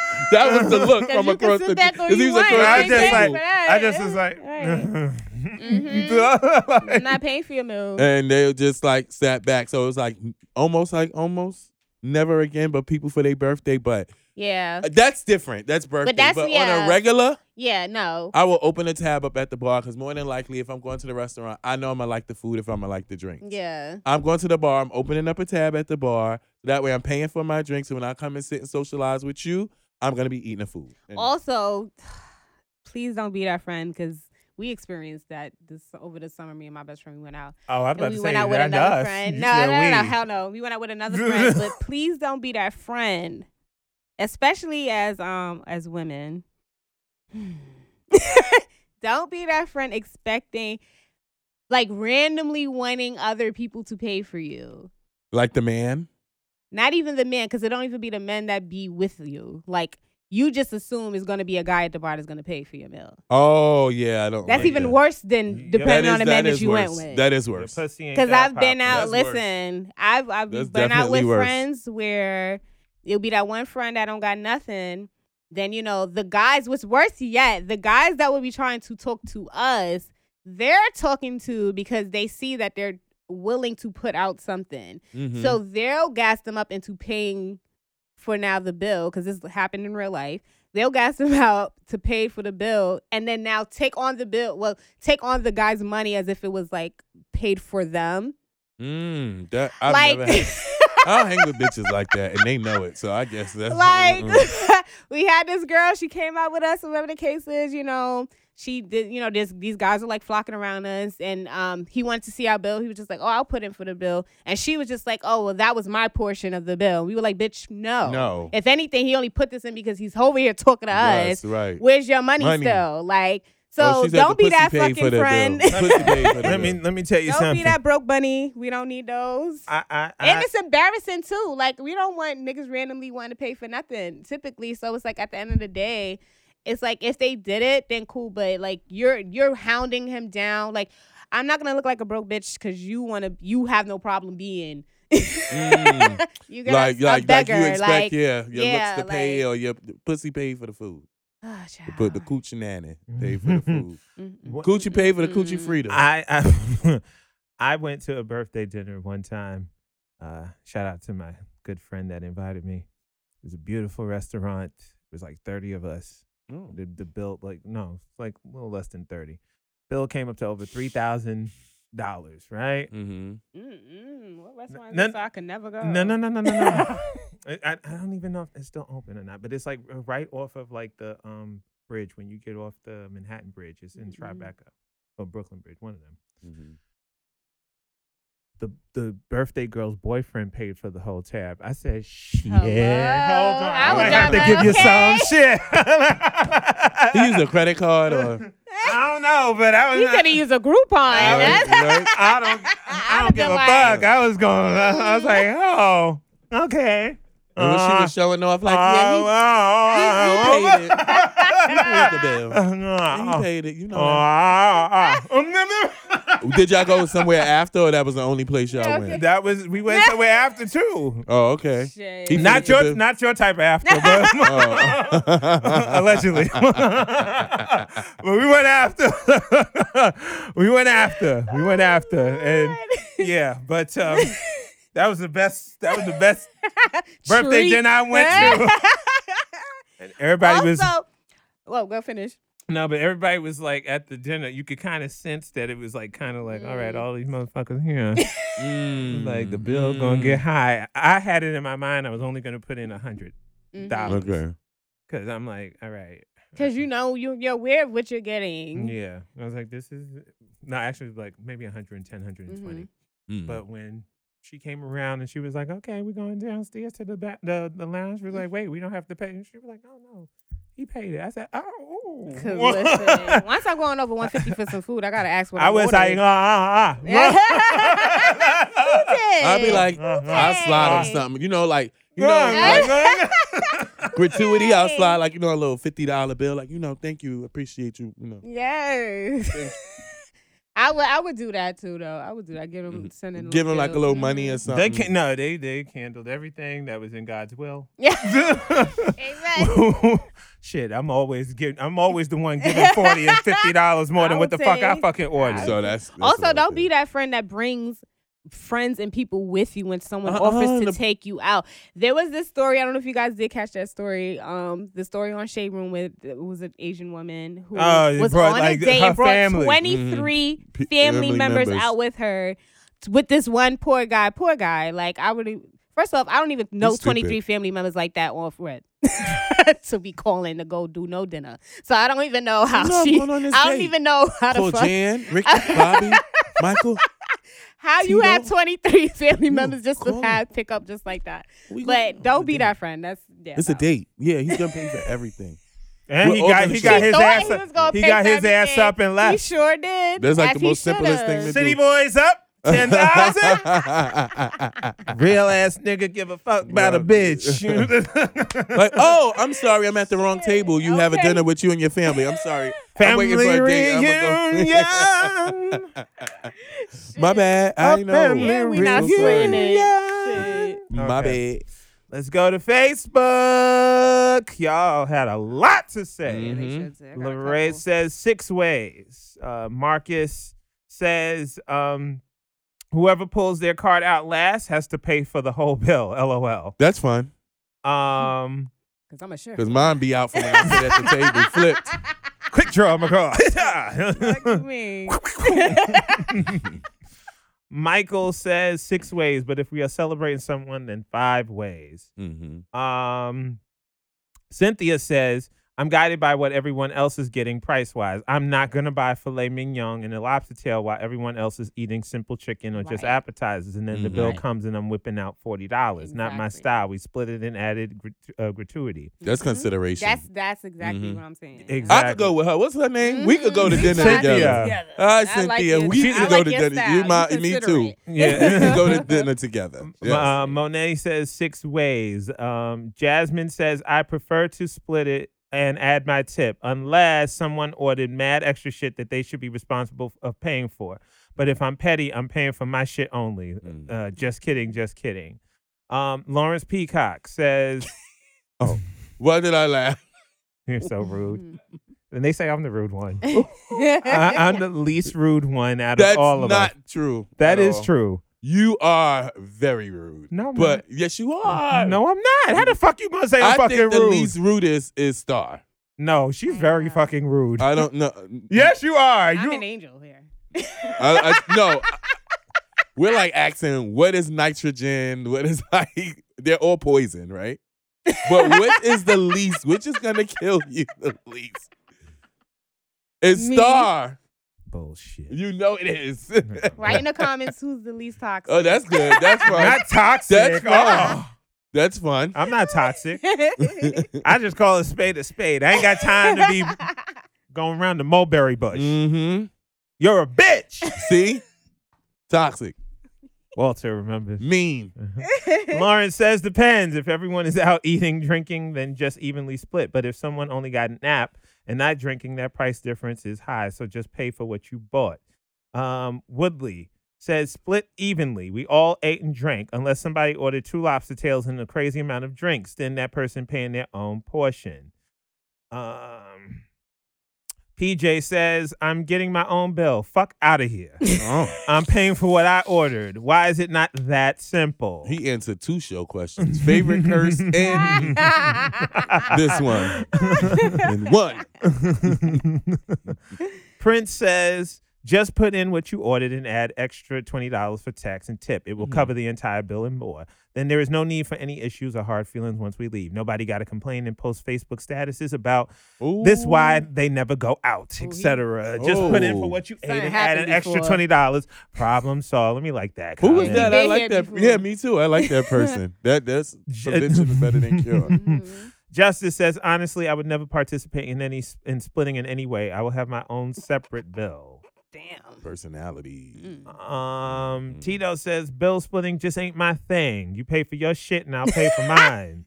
Speaker 3: was the look from
Speaker 4: you can
Speaker 3: across
Speaker 4: sit
Speaker 3: the.
Speaker 4: back all
Speaker 3: 'cause he was
Speaker 4: want,
Speaker 3: across
Speaker 1: I
Speaker 3: the
Speaker 1: just
Speaker 3: table.
Speaker 1: like, I just was like,
Speaker 4: Mhm. I'm not paying for your meal.
Speaker 3: and they just like sat back. So it was like almost like almost never again, but people for their birthday. But
Speaker 4: Yeah,
Speaker 3: uh, that's different. That's birthday.
Speaker 4: that's-
Speaker 3: on
Speaker 4: yeah.
Speaker 3: a regular,
Speaker 4: yeah, no.
Speaker 3: I will open a tab up at the bar because more than likely, if I'm going to the restaurant, I know I'm gonna like the food if I'm gonna like the drink.
Speaker 4: Yeah.
Speaker 3: I'm going to the bar. I'm opening up a tab at the bar. That way, I'm paying for my drinks. And when I come and sit and socialize with you, I'm gonna be eating the food. And-
Speaker 4: Also, please don't be that friend because we experienced that this over the summer. Me and my best friend we went out.
Speaker 1: Oh, I was
Speaker 4: And
Speaker 1: about
Speaker 4: we
Speaker 1: to
Speaker 4: went
Speaker 1: say
Speaker 4: out with another
Speaker 1: us.
Speaker 4: friend. No, no, no, no, hell no. We went out with another friend, but please don't be that friend, especially as um as women. don't be that friend expecting, like randomly wanting other people to pay for you.
Speaker 3: Like the man.
Speaker 4: Not even the men, because it don't even be the men that be with you. Like you just assume it's gonna be a guy at the bar that's gonna pay for your meal.
Speaker 3: Oh yeah, I don't.
Speaker 4: That's
Speaker 3: like
Speaker 4: even
Speaker 3: that.
Speaker 4: worse than depending
Speaker 3: That
Speaker 4: on
Speaker 3: is-
Speaker 4: the man that you
Speaker 3: worse.
Speaker 4: went with.
Speaker 3: That is worse.
Speaker 4: Because I've been out.
Speaker 3: That's worse.
Speaker 4: Listen, I've I've
Speaker 3: That's
Speaker 4: been out with
Speaker 3: worse.
Speaker 4: friends where it'll be that one friend that don't got nothing. Then you know the guys. What's worse yet, the guys that will be trying to talk to us, they're talking to because they see that they're willing to put out something.
Speaker 3: Mhm.
Speaker 4: So they'll gas them up into paying for now the bill because this happened in real life. They'll gas them out to pay for the bill and then now take on the bill. Well, take on the guy's money as if it was like paid for them.
Speaker 3: Mm, that I've
Speaker 4: like,
Speaker 3: never had. I don't hang with bitches like that, and they know it. So I guess that's
Speaker 4: like we had this girl. She came out with us, whatever the case is. You know, she did. You know, this these guys are like flocking around us, and um, he wanted to see our bill. He was just like, "Oh, I'll put in for the bill," and she was just like, "Oh, well, that was my portion of the bill." We were like, "Bitch, no,
Speaker 3: No.
Speaker 4: If anything, he only put this in because he's over here talking to
Speaker 3: Yes,
Speaker 4: us.
Speaker 3: right.
Speaker 4: Where's your money,
Speaker 3: Money.
Speaker 4: still? Like, so
Speaker 3: she said
Speaker 4: don't be that
Speaker 3: paid for
Speaker 4: fucking friend.
Speaker 3: Pussy paid for the
Speaker 1: Let me let me tell you something.
Speaker 4: don't be that broke bunny. We don't need those.
Speaker 1: I, I,
Speaker 4: And it's embarrassing too. Like we don't want niggas randomly wanting to pay for nothing typically. So it's like at the end of the day, it's like if they did it, then cool. But like you're you're hounding him down. Like I'm not gonna look like a broke bitch because you wanna you have no problem being.
Speaker 3: Mm.
Speaker 4: you got
Speaker 3: like like
Speaker 4: beggar.
Speaker 3: like you expect,
Speaker 4: like,
Speaker 3: yeah, your
Speaker 4: yeah,
Speaker 3: looks to pay or your pussy pay for the food.
Speaker 4: Oh,
Speaker 3: But the
Speaker 4: child.
Speaker 3: coochie nanny pay for the food.
Speaker 1: What-
Speaker 3: Coochie pay for the coochie freedom.
Speaker 1: I, I I went to a birthday dinner one time. Uh, shout out to my good friend that invited me. It was a beautiful restaurant. It was like thirty of us.
Speaker 3: Oh.
Speaker 1: The the bill like no, like a little less than thirty. Bill came up to over three thousand dollars, right?
Speaker 3: Mm-hmm.
Speaker 4: Mm-mm. What restaurant
Speaker 1: no-
Speaker 4: is this? I could never go.
Speaker 1: No, no, no, no, no, no. I, I I don't even know if it's still open or not, but it's like right off of like the um bridge when you get off the Manhattan Bridge. It's in
Speaker 4: Mhm.
Speaker 1: Tribeca or Brooklyn Bridge, one of them.
Speaker 3: Mm-hmm.
Speaker 1: The the birthday girl's boyfriend paid for the whole tab. I said, shit.
Speaker 4: Hello?
Speaker 1: Hold on.
Speaker 4: I
Speaker 1: I
Speaker 4: was
Speaker 1: might have to
Speaker 4: like,
Speaker 1: give you some shit.
Speaker 3: He used a credit card or
Speaker 1: I don't know, but I was
Speaker 4: You could have used a Groupon.
Speaker 3: Right,
Speaker 4: That's-
Speaker 3: right.
Speaker 1: I don't I don't give a
Speaker 4: like-
Speaker 1: fuck. I was going I was like, oh, okay.
Speaker 3: And when she
Speaker 1: Uh,
Speaker 3: was showing off, like, yeah,
Speaker 1: oh,
Speaker 3: he, he paid it.
Speaker 1: He
Speaker 3: He paid the bill.
Speaker 1: Uh,
Speaker 3: he paid it. You know. That.
Speaker 1: ah.
Speaker 3: Did y'all go somewhere after, or that was the only place y'all went?
Speaker 1: that was we went somewhere after too.
Speaker 3: Oh, okay.
Speaker 4: Shit.
Speaker 3: He
Speaker 1: Not
Speaker 3: finished
Speaker 1: your
Speaker 3: bill?
Speaker 1: not your type of after, but
Speaker 3: Oh.
Speaker 1: allegedly. but we went after. we went after. We went after, and yeah, but um, that was the best. That was the best birthday
Speaker 4: Treat.
Speaker 1: dinner I went to. And everybody was
Speaker 4: also, well, go finish.
Speaker 1: no, but everybody was like at the dinner. You could kind of sense that it was like kind of like, all right,
Speaker 4: Mm.
Speaker 1: all these motherfuckers here.
Speaker 3: Mm,
Speaker 1: like the bill gonna get high. I had it in my mind. I was only gonna put in a hundred dollars.
Speaker 3: Okay.
Speaker 1: Cause I'm like, all right.
Speaker 4: Because you know you you're aware of what you're getting.
Speaker 1: Yeah. I was like, this is no, actually like maybe 110, 120.
Speaker 3: Mm.
Speaker 1: But when she came around and she was like, okay, we're going downstairs to the back the, the lounge. We are like, wait, we don't have to pay. And she was like, oh no, he paid it. I said, oh.
Speaker 4: Cause listen, once I'm going over 150 for some food, I gotta ask what
Speaker 1: I
Speaker 4: I'm
Speaker 1: was like, ah, ah, ah.
Speaker 3: I'll be like,
Speaker 1: Uh-huh.
Speaker 3: I'll slide on something. You know, like, you know,
Speaker 1: Yeah,
Speaker 3: like gratuity. I'll slide like, you know, a little fifty dollar bill. Like, you know, thank you, appreciate you. You know,
Speaker 4: yes. I would I would do that too though. I would do that. Give them send in
Speaker 3: Mm-hmm. give them like a little money or something.
Speaker 1: They can no, they they handled everything that was in God's will.
Speaker 4: Yeah. Exactly.
Speaker 1: Shit, I'm always giving. I'm always the one giving forty and fifty dollars more than what the
Speaker 4: would
Speaker 1: fuck I fucking ordered.
Speaker 3: So that's, that's
Speaker 4: also, don't be that friend that brings friends and people with you when someone
Speaker 3: Uh-uh,
Speaker 4: offers to
Speaker 3: the-
Speaker 4: take you out. There was this story. I don't know if you guys did catch that story. Um, the story on Shade Room with it was an Asian woman who
Speaker 1: it
Speaker 4: was
Speaker 1: brought,
Speaker 4: on
Speaker 1: like,
Speaker 4: a date and brought
Speaker 1: family.
Speaker 4: twenty
Speaker 3: Mhm.
Speaker 4: family
Speaker 3: family
Speaker 4: members,
Speaker 3: members.
Speaker 4: out with her with this one poor guy. Poor guy. Like I would. First off, I don't even know 23 family members like that off red to be calling to go do no dinner. So I don't even know how
Speaker 3: No,
Speaker 4: she.
Speaker 3: going on this
Speaker 4: I don't
Speaker 3: date.
Speaker 4: even know how to
Speaker 3: Call
Speaker 4: fuck.
Speaker 3: Jan, Ricky, Bobby, Michael.
Speaker 4: How you have 23 family members just to have pick up just like that.
Speaker 3: We
Speaker 4: But
Speaker 3: gonna-
Speaker 4: don't be
Speaker 3: date.
Speaker 4: that friend. That's yeah.
Speaker 3: It's a date. Yeah, he's gonna pay for everything.
Speaker 1: And he
Speaker 3: We're
Speaker 1: got he got
Speaker 3: shit.
Speaker 1: his ass
Speaker 4: he
Speaker 1: up.
Speaker 4: was
Speaker 1: He got
Speaker 4: for
Speaker 1: his ass up and left.
Speaker 4: He sure did.
Speaker 3: That's like
Speaker 4: as
Speaker 3: the most simplest thing to
Speaker 4: should've.
Speaker 1: City boys up ten thousand. Real ass nigga give a fuck about a bitch.
Speaker 3: like, oh, I'm sorry, I'm at the wrong table. You have a
Speaker 4: Okay.
Speaker 3: dinner with you and your family. I'm sorry. I'm
Speaker 1: Family
Speaker 3: waiting for a date. I'ma
Speaker 1: reunion.
Speaker 3: My bad. I
Speaker 1: A
Speaker 3: know.
Speaker 1: family
Speaker 4: Yeah, we not
Speaker 3: So sorry.
Speaker 4: splitting it. Shit.
Speaker 3: My
Speaker 1: Okay.
Speaker 3: bad.
Speaker 1: Let's go to Facebook. Y'all had a lot to say.
Speaker 3: Mhm.
Speaker 4: Say. I got a
Speaker 1: Lorraine says six ways. Uh, Marcus says um, whoever pulls their card out last has to pay for the whole bill. LOL.
Speaker 3: That's fine.
Speaker 1: Um,
Speaker 4: Cause I'm a sure.
Speaker 3: Because mine be out from when I sit at the table flipped.
Speaker 1: quick draw my
Speaker 4: Fuck
Speaker 1: card.
Speaker 4: me.
Speaker 1: Michael says six ways, but if we are celebrating someone, then five ways.
Speaker 3: Mm-hmm.
Speaker 1: Um, Cynthia says, I'm guided by what everyone else is getting price wise. I'm not going to buy filet mignon and a lobster tail while everyone else is eating simple chicken or just appetizers. And then the
Speaker 3: Mhm.
Speaker 1: bill
Speaker 4: Right.
Speaker 1: comes and I'm whipping out $40. Not my style. We split it and added grat- uh, gratuity.
Speaker 3: That's
Speaker 4: Mhm.
Speaker 3: consideration.
Speaker 4: That's that's exactly
Speaker 3: Mhm.
Speaker 4: what I'm saying.
Speaker 1: Exactly.
Speaker 3: I could go with her. What's her name? We could go to
Speaker 4: Mhm.
Speaker 3: dinner
Speaker 1: Cynthia.
Speaker 3: together. Hi, Cynthia.
Speaker 4: your-
Speaker 3: we
Speaker 1: I
Speaker 3: could
Speaker 1: like
Speaker 3: go
Speaker 4: your
Speaker 3: to dinner.
Speaker 4: style.
Speaker 3: You, my,
Speaker 4: You
Speaker 3: me too.
Speaker 4: considerate.
Speaker 1: Yeah.
Speaker 3: we could go to dinner together. Yes.
Speaker 1: Uh, Monet says six ways. Um, Jasmine says I prefer to split it and add my tip unless someone ordered mad extra shit that they should be responsible of paying for. But if I'm petty, I'm paying for my shit only.
Speaker 3: Mm.
Speaker 1: Uh, just kidding, just kidding. Um, Lawrence Peacock says "Oh,
Speaker 3: Why did I laugh?
Speaker 1: you're so rude, and they say I'm the rude one. I, I'm the least rude one out of
Speaker 3: That's
Speaker 1: all of
Speaker 3: them.
Speaker 1: That's not
Speaker 3: true.
Speaker 1: That
Speaker 3: at
Speaker 1: is
Speaker 3: all.
Speaker 1: true.
Speaker 3: You are very rude.
Speaker 1: No, I'm
Speaker 3: but yes, you are.
Speaker 1: No, I'm not. How the fuck you gonna say I'm
Speaker 3: I
Speaker 1: fucking
Speaker 3: think the
Speaker 1: rude?
Speaker 3: least rudest is Star.
Speaker 1: No, she's very fucking rude.
Speaker 3: I don't know.
Speaker 1: yes, you are.
Speaker 4: I'm
Speaker 1: You
Speaker 4: an angel here.
Speaker 3: I, I, no. We're like asking what is nitrogen? What is like? They're all poison, right? But which is the least? Which is gonna kill you the least? It's
Speaker 4: Me.
Speaker 3: Star.
Speaker 1: Bullshit.
Speaker 3: You know it is.
Speaker 4: Write in the comments who's the least toxic.
Speaker 3: oh, that's good. That's fun.
Speaker 1: Not toxic.
Speaker 3: That's fun.
Speaker 1: Oh,
Speaker 3: That's fun.
Speaker 1: I'm not toxic. I just call a spade a spade. I ain't got time to be going around the mulberry bush.
Speaker 3: Mm-hmm.
Speaker 1: You're a bitch.
Speaker 3: See, toxic,
Speaker 1: Walter remembers.
Speaker 3: mean.
Speaker 1: Lauren says depends. If everyone is out eating, drinking, then just evenly split. But if someone only got an app and not drinking, that price difference is high. So just pay for what you bought. Um, Woodley says split evenly. We all ate and drank, unless somebody ordered two lobster tails and a crazy amount of drinks. Then that person paying their own portion. Um, PJ says I'm getting my own bill. Fuck out of here.
Speaker 3: Oh,
Speaker 1: I'm paying for what I ordered. Why is it not that simple?
Speaker 3: he answered two show questions: favorite curse and this one. And one.
Speaker 1: Prince says, just put in what you ordered and add extra $20 for tax and tip. It will
Speaker 3: Mhm.
Speaker 1: cover the entire bill and more. Then there is no need for any issues or hard feelings once we leave. Nobody got to complain and post Facebook statuses about this why they never go out, etc. Just put in for what you ate and add an
Speaker 4: happened
Speaker 1: extra $20. Problem solved. Let me like that.
Speaker 3: Who was that? I like that.
Speaker 4: before.
Speaker 3: Yeah, me too. I like that person. that that's prevention is better than cure.
Speaker 4: Mhm.
Speaker 1: Justice says, honestly, I would never participate in any in splitting in any way. I will have my own separate bill.
Speaker 4: Damn.
Speaker 3: Personality.
Speaker 4: Mm.
Speaker 1: Um,
Speaker 3: Mm.
Speaker 1: Tito says bill splitting just ain't my thing. You pay for your shit and I'll pay for mine.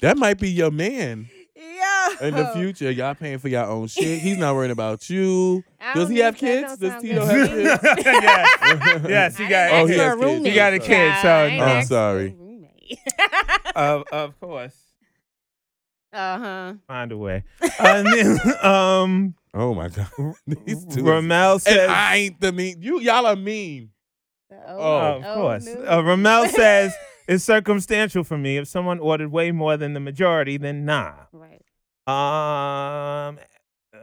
Speaker 3: That might be your man
Speaker 4: Yeah.
Speaker 3: in the future. Y'all paying for your own shit. He's not worrying about you.
Speaker 4: I
Speaker 3: Does
Speaker 4: don't
Speaker 3: he have
Speaker 4: think that
Speaker 3: kids?
Speaker 4: don't
Speaker 3: Does
Speaker 4: sound
Speaker 3: Tito
Speaker 4: good
Speaker 3: have kids?
Speaker 1: yes, yes, he got.
Speaker 3: Oh, he has
Speaker 4: a
Speaker 3: kids.
Speaker 1: He got a kid, so
Speaker 4: I ain't
Speaker 1: no.
Speaker 3: I'm
Speaker 4: asked for a
Speaker 3: sorry.
Speaker 1: of of course,
Speaker 4: uh huh.
Speaker 1: find a way. And then, um,
Speaker 3: Oh my god. These two.
Speaker 1: Ramel
Speaker 3: and
Speaker 1: says,
Speaker 3: I ain't the mean. You y'all are mean.
Speaker 1: Oh, of course.
Speaker 4: no.
Speaker 1: Uh, Ramel says it's circumstantial for me. If someone ordered way more than the majority, then nah.
Speaker 4: Right.
Speaker 1: Um, uh,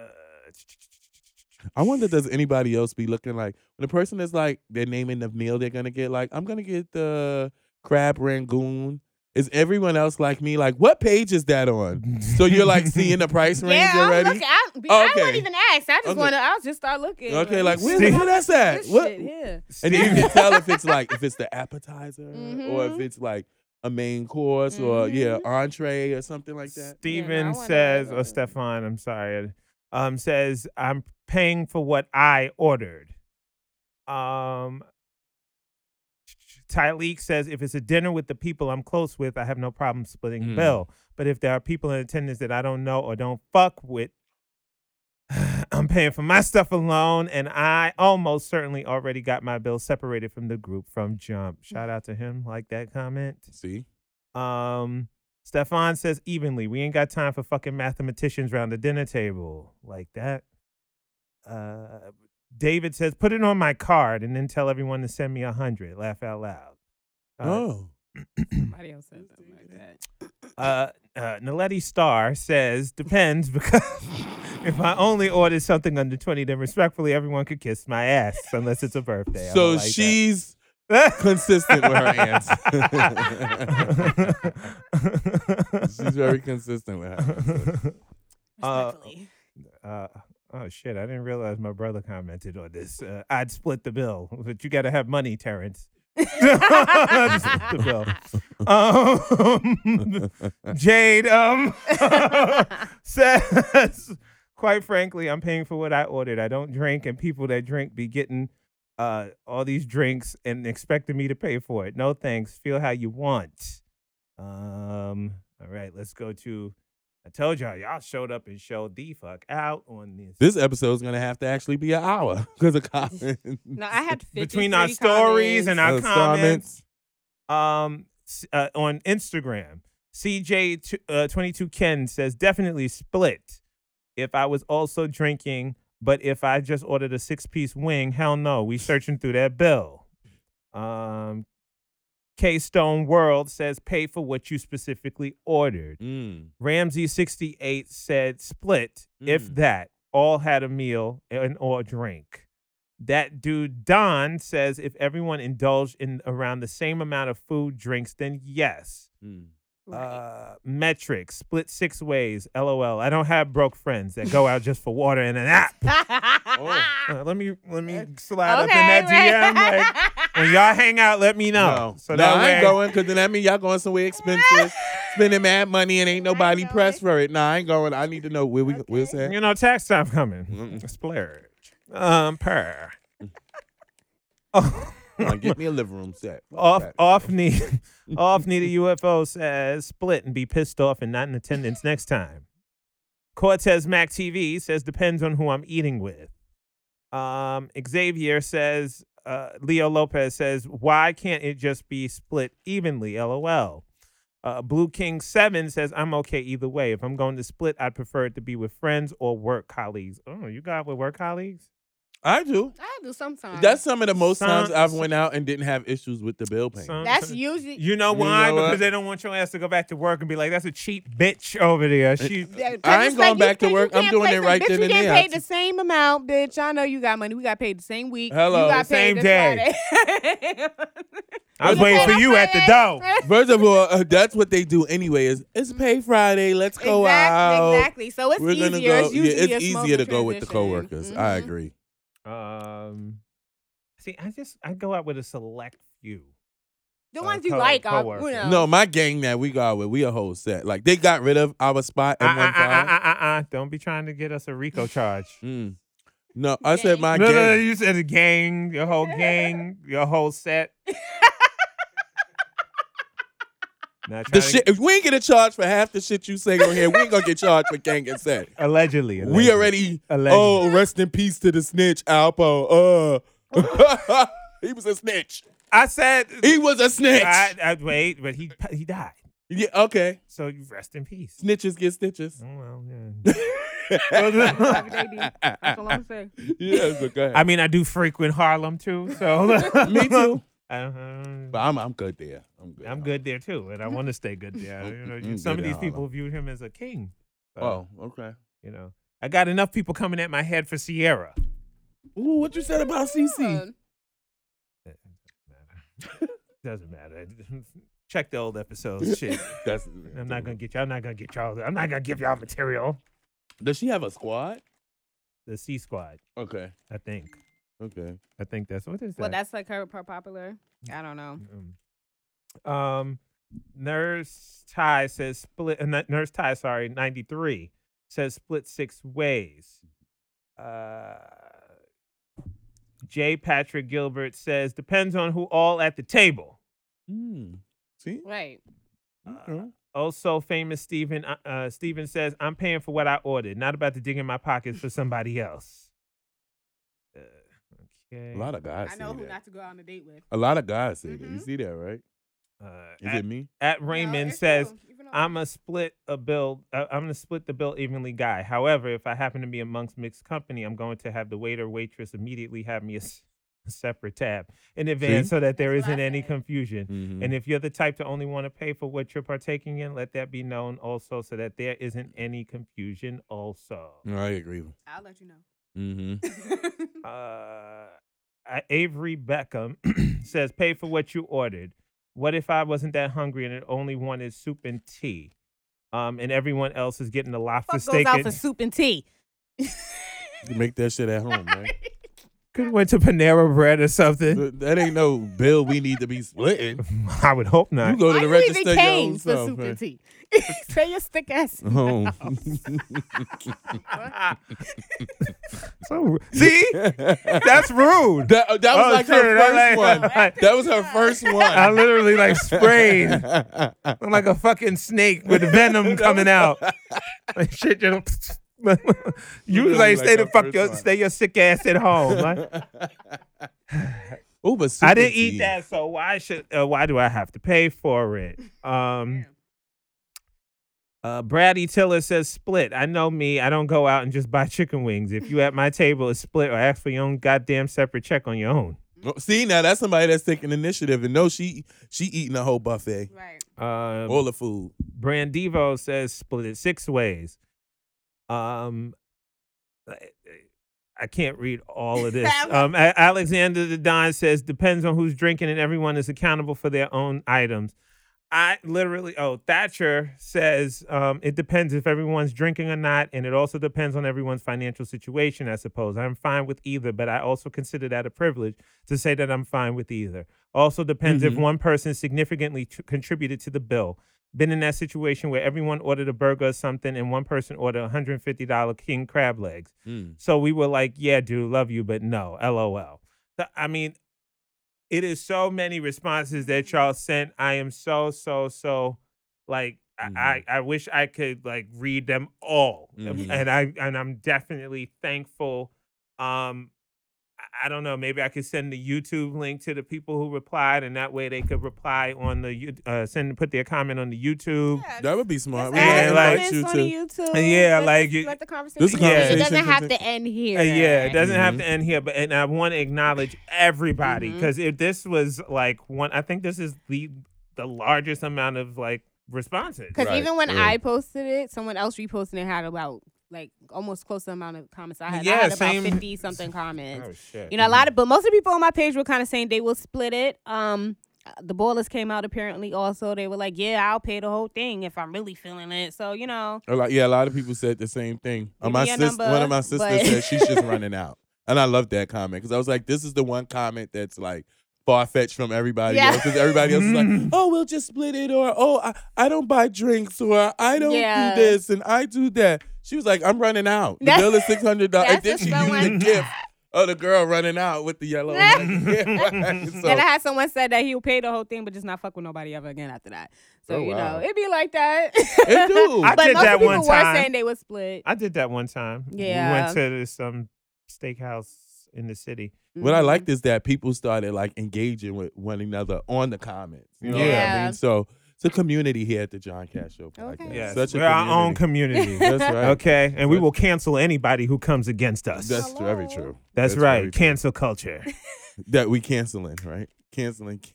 Speaker 3: I wonder does anybody else be looking like when the person is like they're naming the meal they're gonna get like I'm gonna get the crab rangoon. Is everyone else like me? Like what page is that on? So you're like seeing the price range
Speaker 4: yeah, I'm
Speaker 3: already?
Speaker 4: looking. I, I
Speaker 3: Okay.
Speaker 4: wouldn't even ask. I just
Speaker 3: Okay.
Speaker 4: want to. I'll just start looking.
Speaker 3: Okay, like where,
Speaker 1: See-
Speaker 3: where that's at?
Speaker 4: This
Speaker 3: What?
Speaker 4: shit here.
Speaker 3: And you can tell if it's like if it's the appetizer or if
Speaker 4: Mhm.
Speaker 3: it's like a main course or yeah, entree or something like that.
Speaker 1: Steven
Speaker 4: I wanna-
Speaker 1: says, or Stefan, I'm sorry, um, says I'm paying for what I ordered. Um, Tyleek says if it's a dinner with the people I'm close with, I have no problem splitting the
Speaker 3: Mm.
Speaker 1: bill. But if there are people in attendance that I don't know or don't fuck with, I'm paying for my stuff alone, and I almost certainly already got my bill separated from the group from jump. Shout out to him, like that comment.
Speaker 3: See,
Speaker 1: Um, Stefan says evenly. We ain't got time for fucking mathematicians around the dinner table like that. Uh, David says put it on my card and then tell everyone to send me a hundred. Laugh out loud. Uh,
Speaker 3: oh,
Speaker 4: Somebody else said something like that.
Speaker 1: uh, uh, Naledi Star says depends because if I only ordered something under twenty, then respectfully everyone could kiss my ass unless it's a birthday. I
Speaker 3: so
Speaker 1: don't like that.
Speaker 3: she's consistent with her answer. she's very consistent with her. answer.
Speaker 1: Uh,
Speaker 4: Respectfully.
Speaker 1: Uh, oh shit! I didn't realize my brother commented on this. Uh, I'd split the bill, but you got to have money, Terrence. Um, Jade um says, quite frankly, I'm paying for what I ordered. I don't drink, and people that drink be getting uh all these drinks and expecting me to pay for it. No thanks. Feel how you want. Um. All right, let's go to. I told y'all, y'all showed up and showed the fuck out on this.
Speaker 3: This episode is gonna have to actually be an hour because of comments.
Speaker 4: no, I had 53
Speaker 1: between our stories and our
Speaker 3: Uh,
Speaker 1: comments, um, uh, on Instagram. CJ t- uh, 22 Ken says definitely split. If I was also drinking, but if I just ordered a six piece wing, hell no, we searching through that bill. Um, K Stone World says pay for what you specifically ordered.
Speaker 3: Mm.
Speaker 1: Ramsey 68 said split, if
Speaker 3: Mm.
Speaker 1: that, all had a meal and or drink. That dude Don says if everyone indulged in around the same amount of food, drinks, then yes.
Speaker 3: Mm.
Speaker 1: Uh, metric split six ways. LOL. I don't have broke friends that go out just for water and an app. Uh, let me let me slide up in that DM. Like, when y'all hang out, let me know.
Speaker 3: No,
Speaker 1: So
Speaker 3: no,
Speaker 1: that
Speaker 3: I ain't
Speaker 1: way-
Speaker 3: going because then that mean y'all going somewhere expensive, spending mad money and ain't nobody
Speaker 4: going.
Speaker 3: pressed for it. Nah, I ain't going. I need to know where we where's that.
Speaker 1: You know, tax time coming.
Speaker 3: Mm-mm.
Speaker 1: Splurge. Um, per.
Speaker 3: Get me a living room set.
Speaker 1: Off
Speaker 3: that.
Speaker 1: off knee off knee the UFO says split and be pissed off and not in attendance next time. Cortez Mac TV says depends on who I'm eating with. Um, Xavier says uh, Leo Lopez says why can't it just be split evenly? LOL. Uh, Blue King Seven says I'm okay either way. If I'm going to split, I'd prefer it to be with friends or work colleagues. Oh, you got with work colleagues?
Speaker 3: I do.
Speaker 4: I do sometimes.
Speaker 3: That's some of the most times I've went out and didn't have issues with the bill payment.
Speaker 1: Some-
Speaker 4: That's usually.
Speaker 1: You know
Speaker 3: You
Speaker 1: why?
Speaker 3: know what?
Speaker 1: because they don't want your ass to go back to work and be like, "That's a cheap bitch over there." She
Speaker 4: Yeah, 'cause
Speaker 3: I ain't
Speaker 4: it's
Speaker 3: going
Speaker 4: you
Speaker 3: back to
Speaker 4: can't- you
Speaker 3: work. I'm
Speaker 4: can't
Speaker 3: doing
Speaker 4: play
Speaker 3: it
Speaker 4: some-
Speaker 3: right
Speaker 4: bitch,
Speaker 3: then
Speaker 4: you
Speaker 3: and
Speaker 4: get
Speaker 3: there.
Speaker 4: paid the same amount, bitch. I know you got money. We got paid the same week.
Speaker 3: Hello.
Speaker 4: You got
Speaker 1: Same
Speaker 4: paid
Speaker 1: day.
Speaker 4: Friday.
Speaker 1: I was
Speaker 4: You
Speaker 1: waiting for
Speaker 4: paid
Speaker 1: you
Speaker 4: on
Speaker 1: at the
Speaker 4: Friday.
Speaker 1: door.
Speaker 3: First of all, uh, that's what they do anyway. Is it's pay Friday? Let's go
Speaker 4: exactly,
Speaker 3: out.
Speaker 4: exactly. So it's
Speaker 3: We're
Speaker 4: easier.
Speaker 3: gonna go.
Speaker 4: It's usually
Speaker 3: yeah,
Speaker 4: a
Speaker 3: it's
Speaker 4: smoother
Speaker 3: easier to go with the
Speaker 4: transition.
Speaker 3: coworkers. I
Speaker 4: Mhm.
Speaker 3: agree.
Speaker 1: Um, see, I just I go out with a select few.
Speaker 4: The
Speaker 1: Uh,
Speaker 4: ones you
Speaker 1: co-
Speaker 4: like are,
Speaker 1: coworkers.
Speaker 4: you know.
Speaker 3: No, my gang that we got with, we a whole set. Like they got rid of our spot
Speaker 1: Uh,
Speaker 3: at one
Speaker 1: uh, uh,
Speaker 3: time.
Speaker 1: uh, uh, uh, Don't be trying to get us a RICO charge.
Speaker 3: Mm. No, I said my
Speaker 1: no, no, no,
Speaker 3: gang.
Speaker 1: you said a gang, your whole gang, your whole set. Not
Speaker 3: The
Speaker 1: trying to-
Speaker 3: shit. If we ain't get a charge for half the shit you say on here, we ain't gonna get charged for gang and set.
Speaker 1: allegedly,
Speaker 3: We already.
Speaker 1: Allegedly.
Speaker 3: Oh, rest in peace to the snitch, Alpo. Uh, he was a snitch.
Speaker 1: I said
Speaker 3: He was a snitch.
Speaker 1: I, I, wait, but he he died.
Speaker 3: yeah. Okay.
Speaker 1: So you rest in peace.
Speaker 3: Snitches get stitches.
Speaker 1: Oh, well, yeah.
Speaker 4: Whatever they do. That's all I'm saying.
Speaker 3: yeah. So go.
Speaker 1: I mean, I do frequent Harlem too, so
Speaker 3: Me too.
Speaker 1: Uh,
Speaker 3: But I'm I'm good there. I'm good.
Speaker 1: I'm good there too, and I want to stay good there. You know,
Speaker 3: Mm,
Speaker 1: some of these people
Speaker 3: Harlem.
Speaker 1: viewed him as a king. So,
Speaker 3: Oh, okay.
Speaker 1: you know, I got enough people coming at my head for Sierra.
Speaker 3: Ooh, what you said about CC?
Speaker 1: Doesn't matter. Check the old episodes. Shit,
Speaker 3: That's.
Speaker 1: I'm not gonna get y'all. I'm not gonna get y'all. I'm not gonna give y'all material.
Speaker 3: Does she have a squad?
Speaker 1: The C Squad,
Speaker 3: Okay.
Speaker 1: I think.
Speaker 3: Okay.
Speaker 1: I think that's what is that?
Speaker 4: Well, that's like her, her popular. I don't know.
Speaker 1: Um, Nurse Ty says split. Uh, n- Nurse Ty, sorry, ninety three says split six ways. Uh, J. Patrick Gilbert says depends on who all at the table.
Speaker 3: Mm. See?
Speaker 4: Right.
Speaker 3: Okay.
Speaker 1: Also, famous Steven uh, uh, Steven says I'm paying for what I ordered, not about to dig in my pockets for somebody else. Okay.
Speaker 3: A lot of guys
Speaker 4: I know
Speaker 3: say
Speaker 4: who
Speaker 3: that.
Speaker 4: not to go on a date with.
Speaker 3: A lot of guys say that. You
Speaker 4: Mhm.
Speaker 3: see that, right?
Speaker 1: Uh,
Speaker 3: Is
Speaker 1: at,
Speaker 3: it me?
Speaker 1: at Raymond says I'm a split a bill. Uh, I'm gonna split the bill evenly guy. However, if I happen to be amongst mixed company, I'm going to have the waiter waitress immediately have me a separate tab in advance so that there
Speaker 4: That's what
Speaker 1: isn't any
Speaker 4: said.
Speaker 1: confusion.
Speaker 3: Mhm.
Speaker 1: And if you're the type to only want to pay for what you're partaking in, let that be known also so that there isn't any confusion also.
Speaker 3: I agree.
Speaker 4: I'll let you know.
Speaker 3: Mm-hmm.
Speaker 1: Uh, uh, Avery Beckham says, pay for what you ordered. What if I wasn't that hungry and it only wanted soup and tea? Um, and everyone else is getting a lobster
Speaker 4: Fuck goes out
Speaker 1: and-
Speaker 4: for soup and tea.
Speaker 3: You make that shit at home, right?
Speaker 1: Could have went to Panera Bread or something.
Speaker 3: But that ain't no bill we need to be splitting.
Speaker 1: I would hope not.
Speaker 3: You go to
Speaker 4: Why
Speaker 3: the
Speaker 4: you
Speaker 3: register
Speaker 4: leaving
Speaker 3: your own
Speaker 4: Cane's for
Speaker 3: self,
Speaker 4: soup and tea? Say your stick ass.
Speaker 3: Oh.
Speaker 1: So see, that's rude.
Speaker 3: That, uh, that was
Speaker 1: Oh,
Speaker 3: like
Speaker 1: shit,
Speaker 3: her
Speaker 1: I
Speaker 3: first
Speaker 1: like-
Speaker 3: one.
Speaker 1: like-
Speaker 3: That was her first one.
Speaker 1: I literally like sprayed. I'm like a fucking snake with venom coming out. Like shit just. You like,
Speaker 3: like
Speaker 1: stay the fuck
Speaker 3: first
Speaker 1: your stay your sick ass at home. Like,
Speaker 3: but
Speaker 1: I didn't
Speaker 3: super
Speaker 1: eat that, so why should uh, why do I have to pay for it? Um uh, Brady Tiller says split. I know me. I don't go out and just buy chicken wings. If you at my table, it's split or ask for your own goddamn separate check on your own.
Speaker 3: Oh, See now, that's somebody that's taking initiative and know she she eating a whole buffet,
Speaker 4: Right.
Speaker 1: Um,
Speaker 3: all the food.
Speaker 1: Brandivo says split it six ways. Um, I- can't read all of this. um, Alexander the Don says depends on who's drinking and everyone is accountable for their own items. I literally, oh, Thatcher says um, it depends if everyone's drinking or not, and it also depends on everyone's financial situation, I suppose. I'm fine with either, but I also consider that a privilege to say that I'm fine with either. Also depends if
Speaker 3: Mhm.
Speaker 1: one person significantly tr- contributed to the bill. Been in that situation where everyone ordered a burger or something, and one person ordered $150 king crab legs.
Speaker 3: Mm.
Speaker 1: So we were like, yeah, dude, love you, but no, LOL. I mean, it is so many responses that y'all sent. I am so, so, so like I, I, I wish I could like read them all. Um,
Speaker 3: Mhm.
Speaker 1: And I and I'm definitely thankful. Um I- I don't know. Maybe I could send the YouTube link to the people who replied, and that way they could reply on the uh, send put their comment on the YouTube.
Speaker 3: That would be smart. We
Speaker 1: add
Speaker 3: gotta
Speaker 1: Yeah, like-
Speaker 3: you
Speaker 4: on
Speaker 3: to.
Speaker 4: the YouTube.
Speaker 1: Yeah,
Speaker 4: Let
Speaker 1: like
Speaker 4: this-
Speaker 1: you-
Speaker 4: let the
Speaker 3: This
Speaker 4: conversation.
Speaker 3: is a
Speaker 4: go. It doesn't have to end here.
Speaker 1: Uh, yeah, it doesn't have
Speaker 3: Mhm.
Speaker 1: to end here, but and I want to acknowledge everybody because if this was like one, I think this is the the largest amount of like responses.
Speaker 4: Because
Speaker 3: Right,
Speaker 4: even when
Speaker 3: yeah.
Speaker 4: I posted it, someone else reposted it had about like almost close to the amount of comments I had. I
Speaker 1: Yeah,
Speaker 4: had about
Speaker 1: same-
Speaker 4: fifty something comments.
Speaker 1: Oh shit!
Speaker 4: You know, a lot of, but most of the people on my page were kind of saying they will split it. Um, the boilers came out apparently also. They were like, "Yeah, I'll pay the whole thing if I'm really feeling it." So you know,
Speaker 3: A lot, yeah, a lot of people said the same thing. Uh, my sis, one of my sisters
Speaker 4: but-
Speaker 3: said she's just running out, and I love that comment because I was like, this is the one comment that's like far fetched from everybody
Speaker 4: Yeah.
Speaker 3: else because everybody else is like, oh, we'll just split it, or oh, I, I don't buy drinks, or I don't
Speaker 4: Yeah.
Speaker 3: do this and I do that. She was like, I'm running out. The bill is six hundred dollars. And
Speaker 4: that's
Speaker 3: then
Speaker 4: just
Speaker 3: she used the gift of the girl running out with the yellow. money. so,
Speaker 4: then I had someone said that he'll pay the whole thing, but just not fuck with nobody ever again after that. So
Speaker 3: Oh,
Speaker 4: you
Speaker 3: wow.
Speaker 4: know, it'd be like that.
Speaker 3: It do.
Speaker 1: I
Speaker 4: but
Speaker 1: did
Speaker 4: most
Speaker 1: that
Speaker 4: people
Speaker 1: one
Speaker 4: were
Speaker 1: time.
Speaker 4: saying they would split.
Speaker 1: I did that one time. we
Speaker 4: Yeah.
Speaker 1: went to this um steakhouse in the city.
Speaker 3: What I
Speaker 4: Mhm.
Speaker 3: liked is that people started like engaging with one another on the comments. You know what I
Speaker 4: Yeah.
Speaker 3: mean? So it's a community here at the John Cash Show podcast.
Speaker 4: Okay.
Speaker 1: Yes,
Speaker 3: Such
Speaker 1: we're our own
Speaker 3: community.
Speaker 1: community.
Speaker 3: That's right.
Speaker 1: okay, and we will cancel anybody who comes against us.
Speaker 3: That's
Speaker 4: Hello.
Speaker 3: very true.
Speaker 1: That's,
Speaker 3: very
Speaker 1: right.
Speaker 3: true.
Speaker 1: Cancel culture.
Speaker 3: That we canceling, right? Canceling.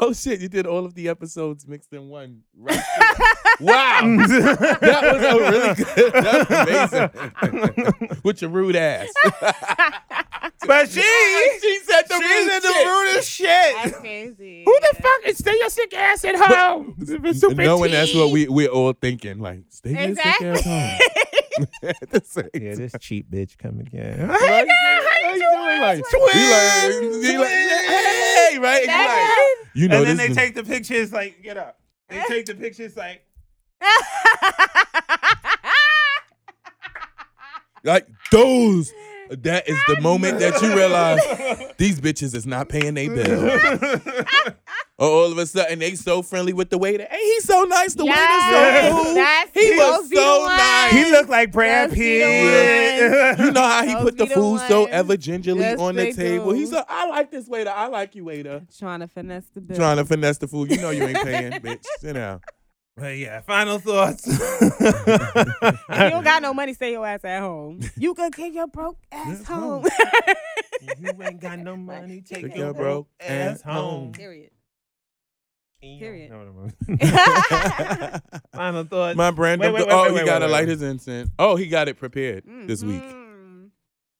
Speaker 3: Oh shit! You did all of the episodes mixed in one. Right wow, mm. that was a really good. That's amazing. With your rude ass.
Speaker 1: but she,
Speaker 3: she said the
Speaker 1: she's
Speaker 3: rude
Speaker 1: in the
Speaker 3: shit.
Speaker 1: rudest shit.
Speaker 4: That's crazy.
Speaker 1: Who the fuck is stay your sick ass at home? Super
Speaker 3: Knowing that's what
Speaker 1: tea.
Speaker 3: we we're all thinking. Like, stay your sick ass home. At the same
Speaker 1: Yeah, this cheap bitch come again.
Speaker 3: Right? How you doing? Like, he like, he like, hey, right? And you like, you know
Speaker 1: and then they
Speaker 3: is-
Speaker 1: take the pictures like, get up. They eh? take the pictures like
Speaker 3: Like those. That is the moment that you realize these bitches is not paying their bill. or all of a sudden they so friendly with the waiter. Hey, he's so nice. The
Speaker 4: Yes,
Speaker 3: waiter's so cool.
Speaker 4: that's
Speaker 3: he was
Speaker 4: to be the
Speaker 3: so nice.
Speaker 1: he looked like Brad
Speaker 4: Just
Speaker 1: Pitt.
Speaker 3: You know how he
Speaker 4: Those
Speaker 3: put the
Speaker 4: be the
Speaker 3: food so
Speaker 4: ones.
Speaker 3: ever gingerly
Speaker 4: Yes,
Speaker 3: on the table.
Speaker 4: do.
Speaker 3: He's like, I like this waiter. I like you, waiter.
Speaker 4: Trying to finesse the bill.
Speaker 3: Trying to finesse the food. You know you ain't paying, bitch. Sit down.
Speaker 1: But yeah, final thoughts.
Speaker 4: If you don't got no money, stay your ass at home. You could take your broke ass
Speaker 3: Yes,
Speaker 4: home.
Speaker 1: you ain't got no money, take,
Speaker 3: Take
Speaker 1: your,
Speaker 3: your
Speaker 1: broke
Speaker 3: broke
Speaker 1: ass
Speaker 3: ass
Speaker 1: home.
Speaker 3: home.
Speaker 4: Period. Period.
Speaker 1: No, no, no. final thoughts.
Speaker 3: My brand.
Speaker 1: Wait, wait, wait,
Speaker 3: oh,
Speaker 1: wait,
Speaker 3: he
Speaker 1: wait,
Speaker 3: got
Speaker 1: wait,
Speaker 3: to light his incense. Oh, he got it prepared this week.
Speaker 4: Mm-hmm.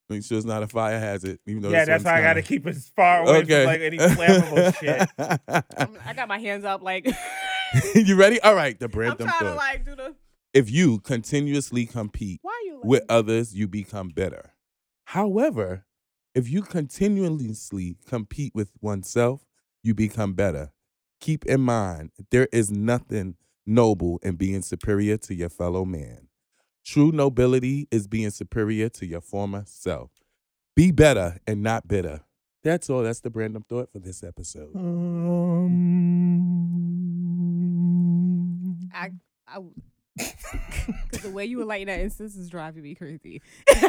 Speaker 3: Make sure it's not a fire hazard, even though
Speaker 1: yeah, that's
Speaker 3: one's
Speaker 1: why I got to keep it as far away
Speaker 3: Okay.
Speaker 1: from like any flammable shit.
Speaker 4: I'm- I got my hands up like
Speaker 3: you ready? All right, the
Speaker 4: I'm
Speaker 3: brand.
Speaker 4: trying to like do the.
Speaker 3: if you continuously compete
Speaker 4: Why you like,
Speaker 3: with others, you become better. However, if you continuously compete with oneself, you become better. Keep in mind, there is nothing noble in being superior to your fellow man. True nobility is being superior to your former self. Be better and not bitter. That's all. That's the random thought for this episode.
Speaker 1: Um, Mm-hmm.
Speaker 4: I, I, because the way you were lighting that incense is driving me crazy.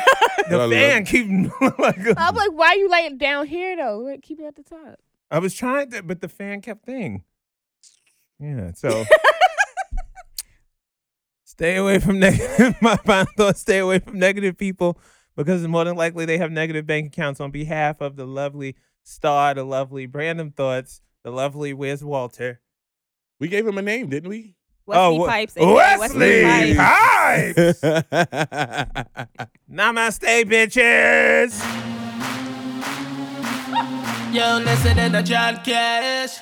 Speaker 1: The
Speaker 3: love
Speaker 1: fan
Speaker 3: it.
Speaker 1: keep like a-
Speaker 4: I'm uh, like, why you light it down here though? Like, Keep it at the top.
Speaker 1: I was trying to, but the fan kept thing. Yeah, so stay away from negative. My final thought: stay away from negative people because it's more than likely they have negative bank accounts. On behalf of the lovely Star, the lovely Brandon Thoughts, the lovely Where's Walter?
Speaker 3: We gave him a name, didn't we?
Speaker 4: Wesley oh,
Speaker 1: Wha-
Speaker 4: Pipes. aka
Speaker 1: Wesley
Speaker 4: Pipes.
Speaker 1: Pipes. Namaste, bitches.
Speaker 2: Yo, listen to John Cash.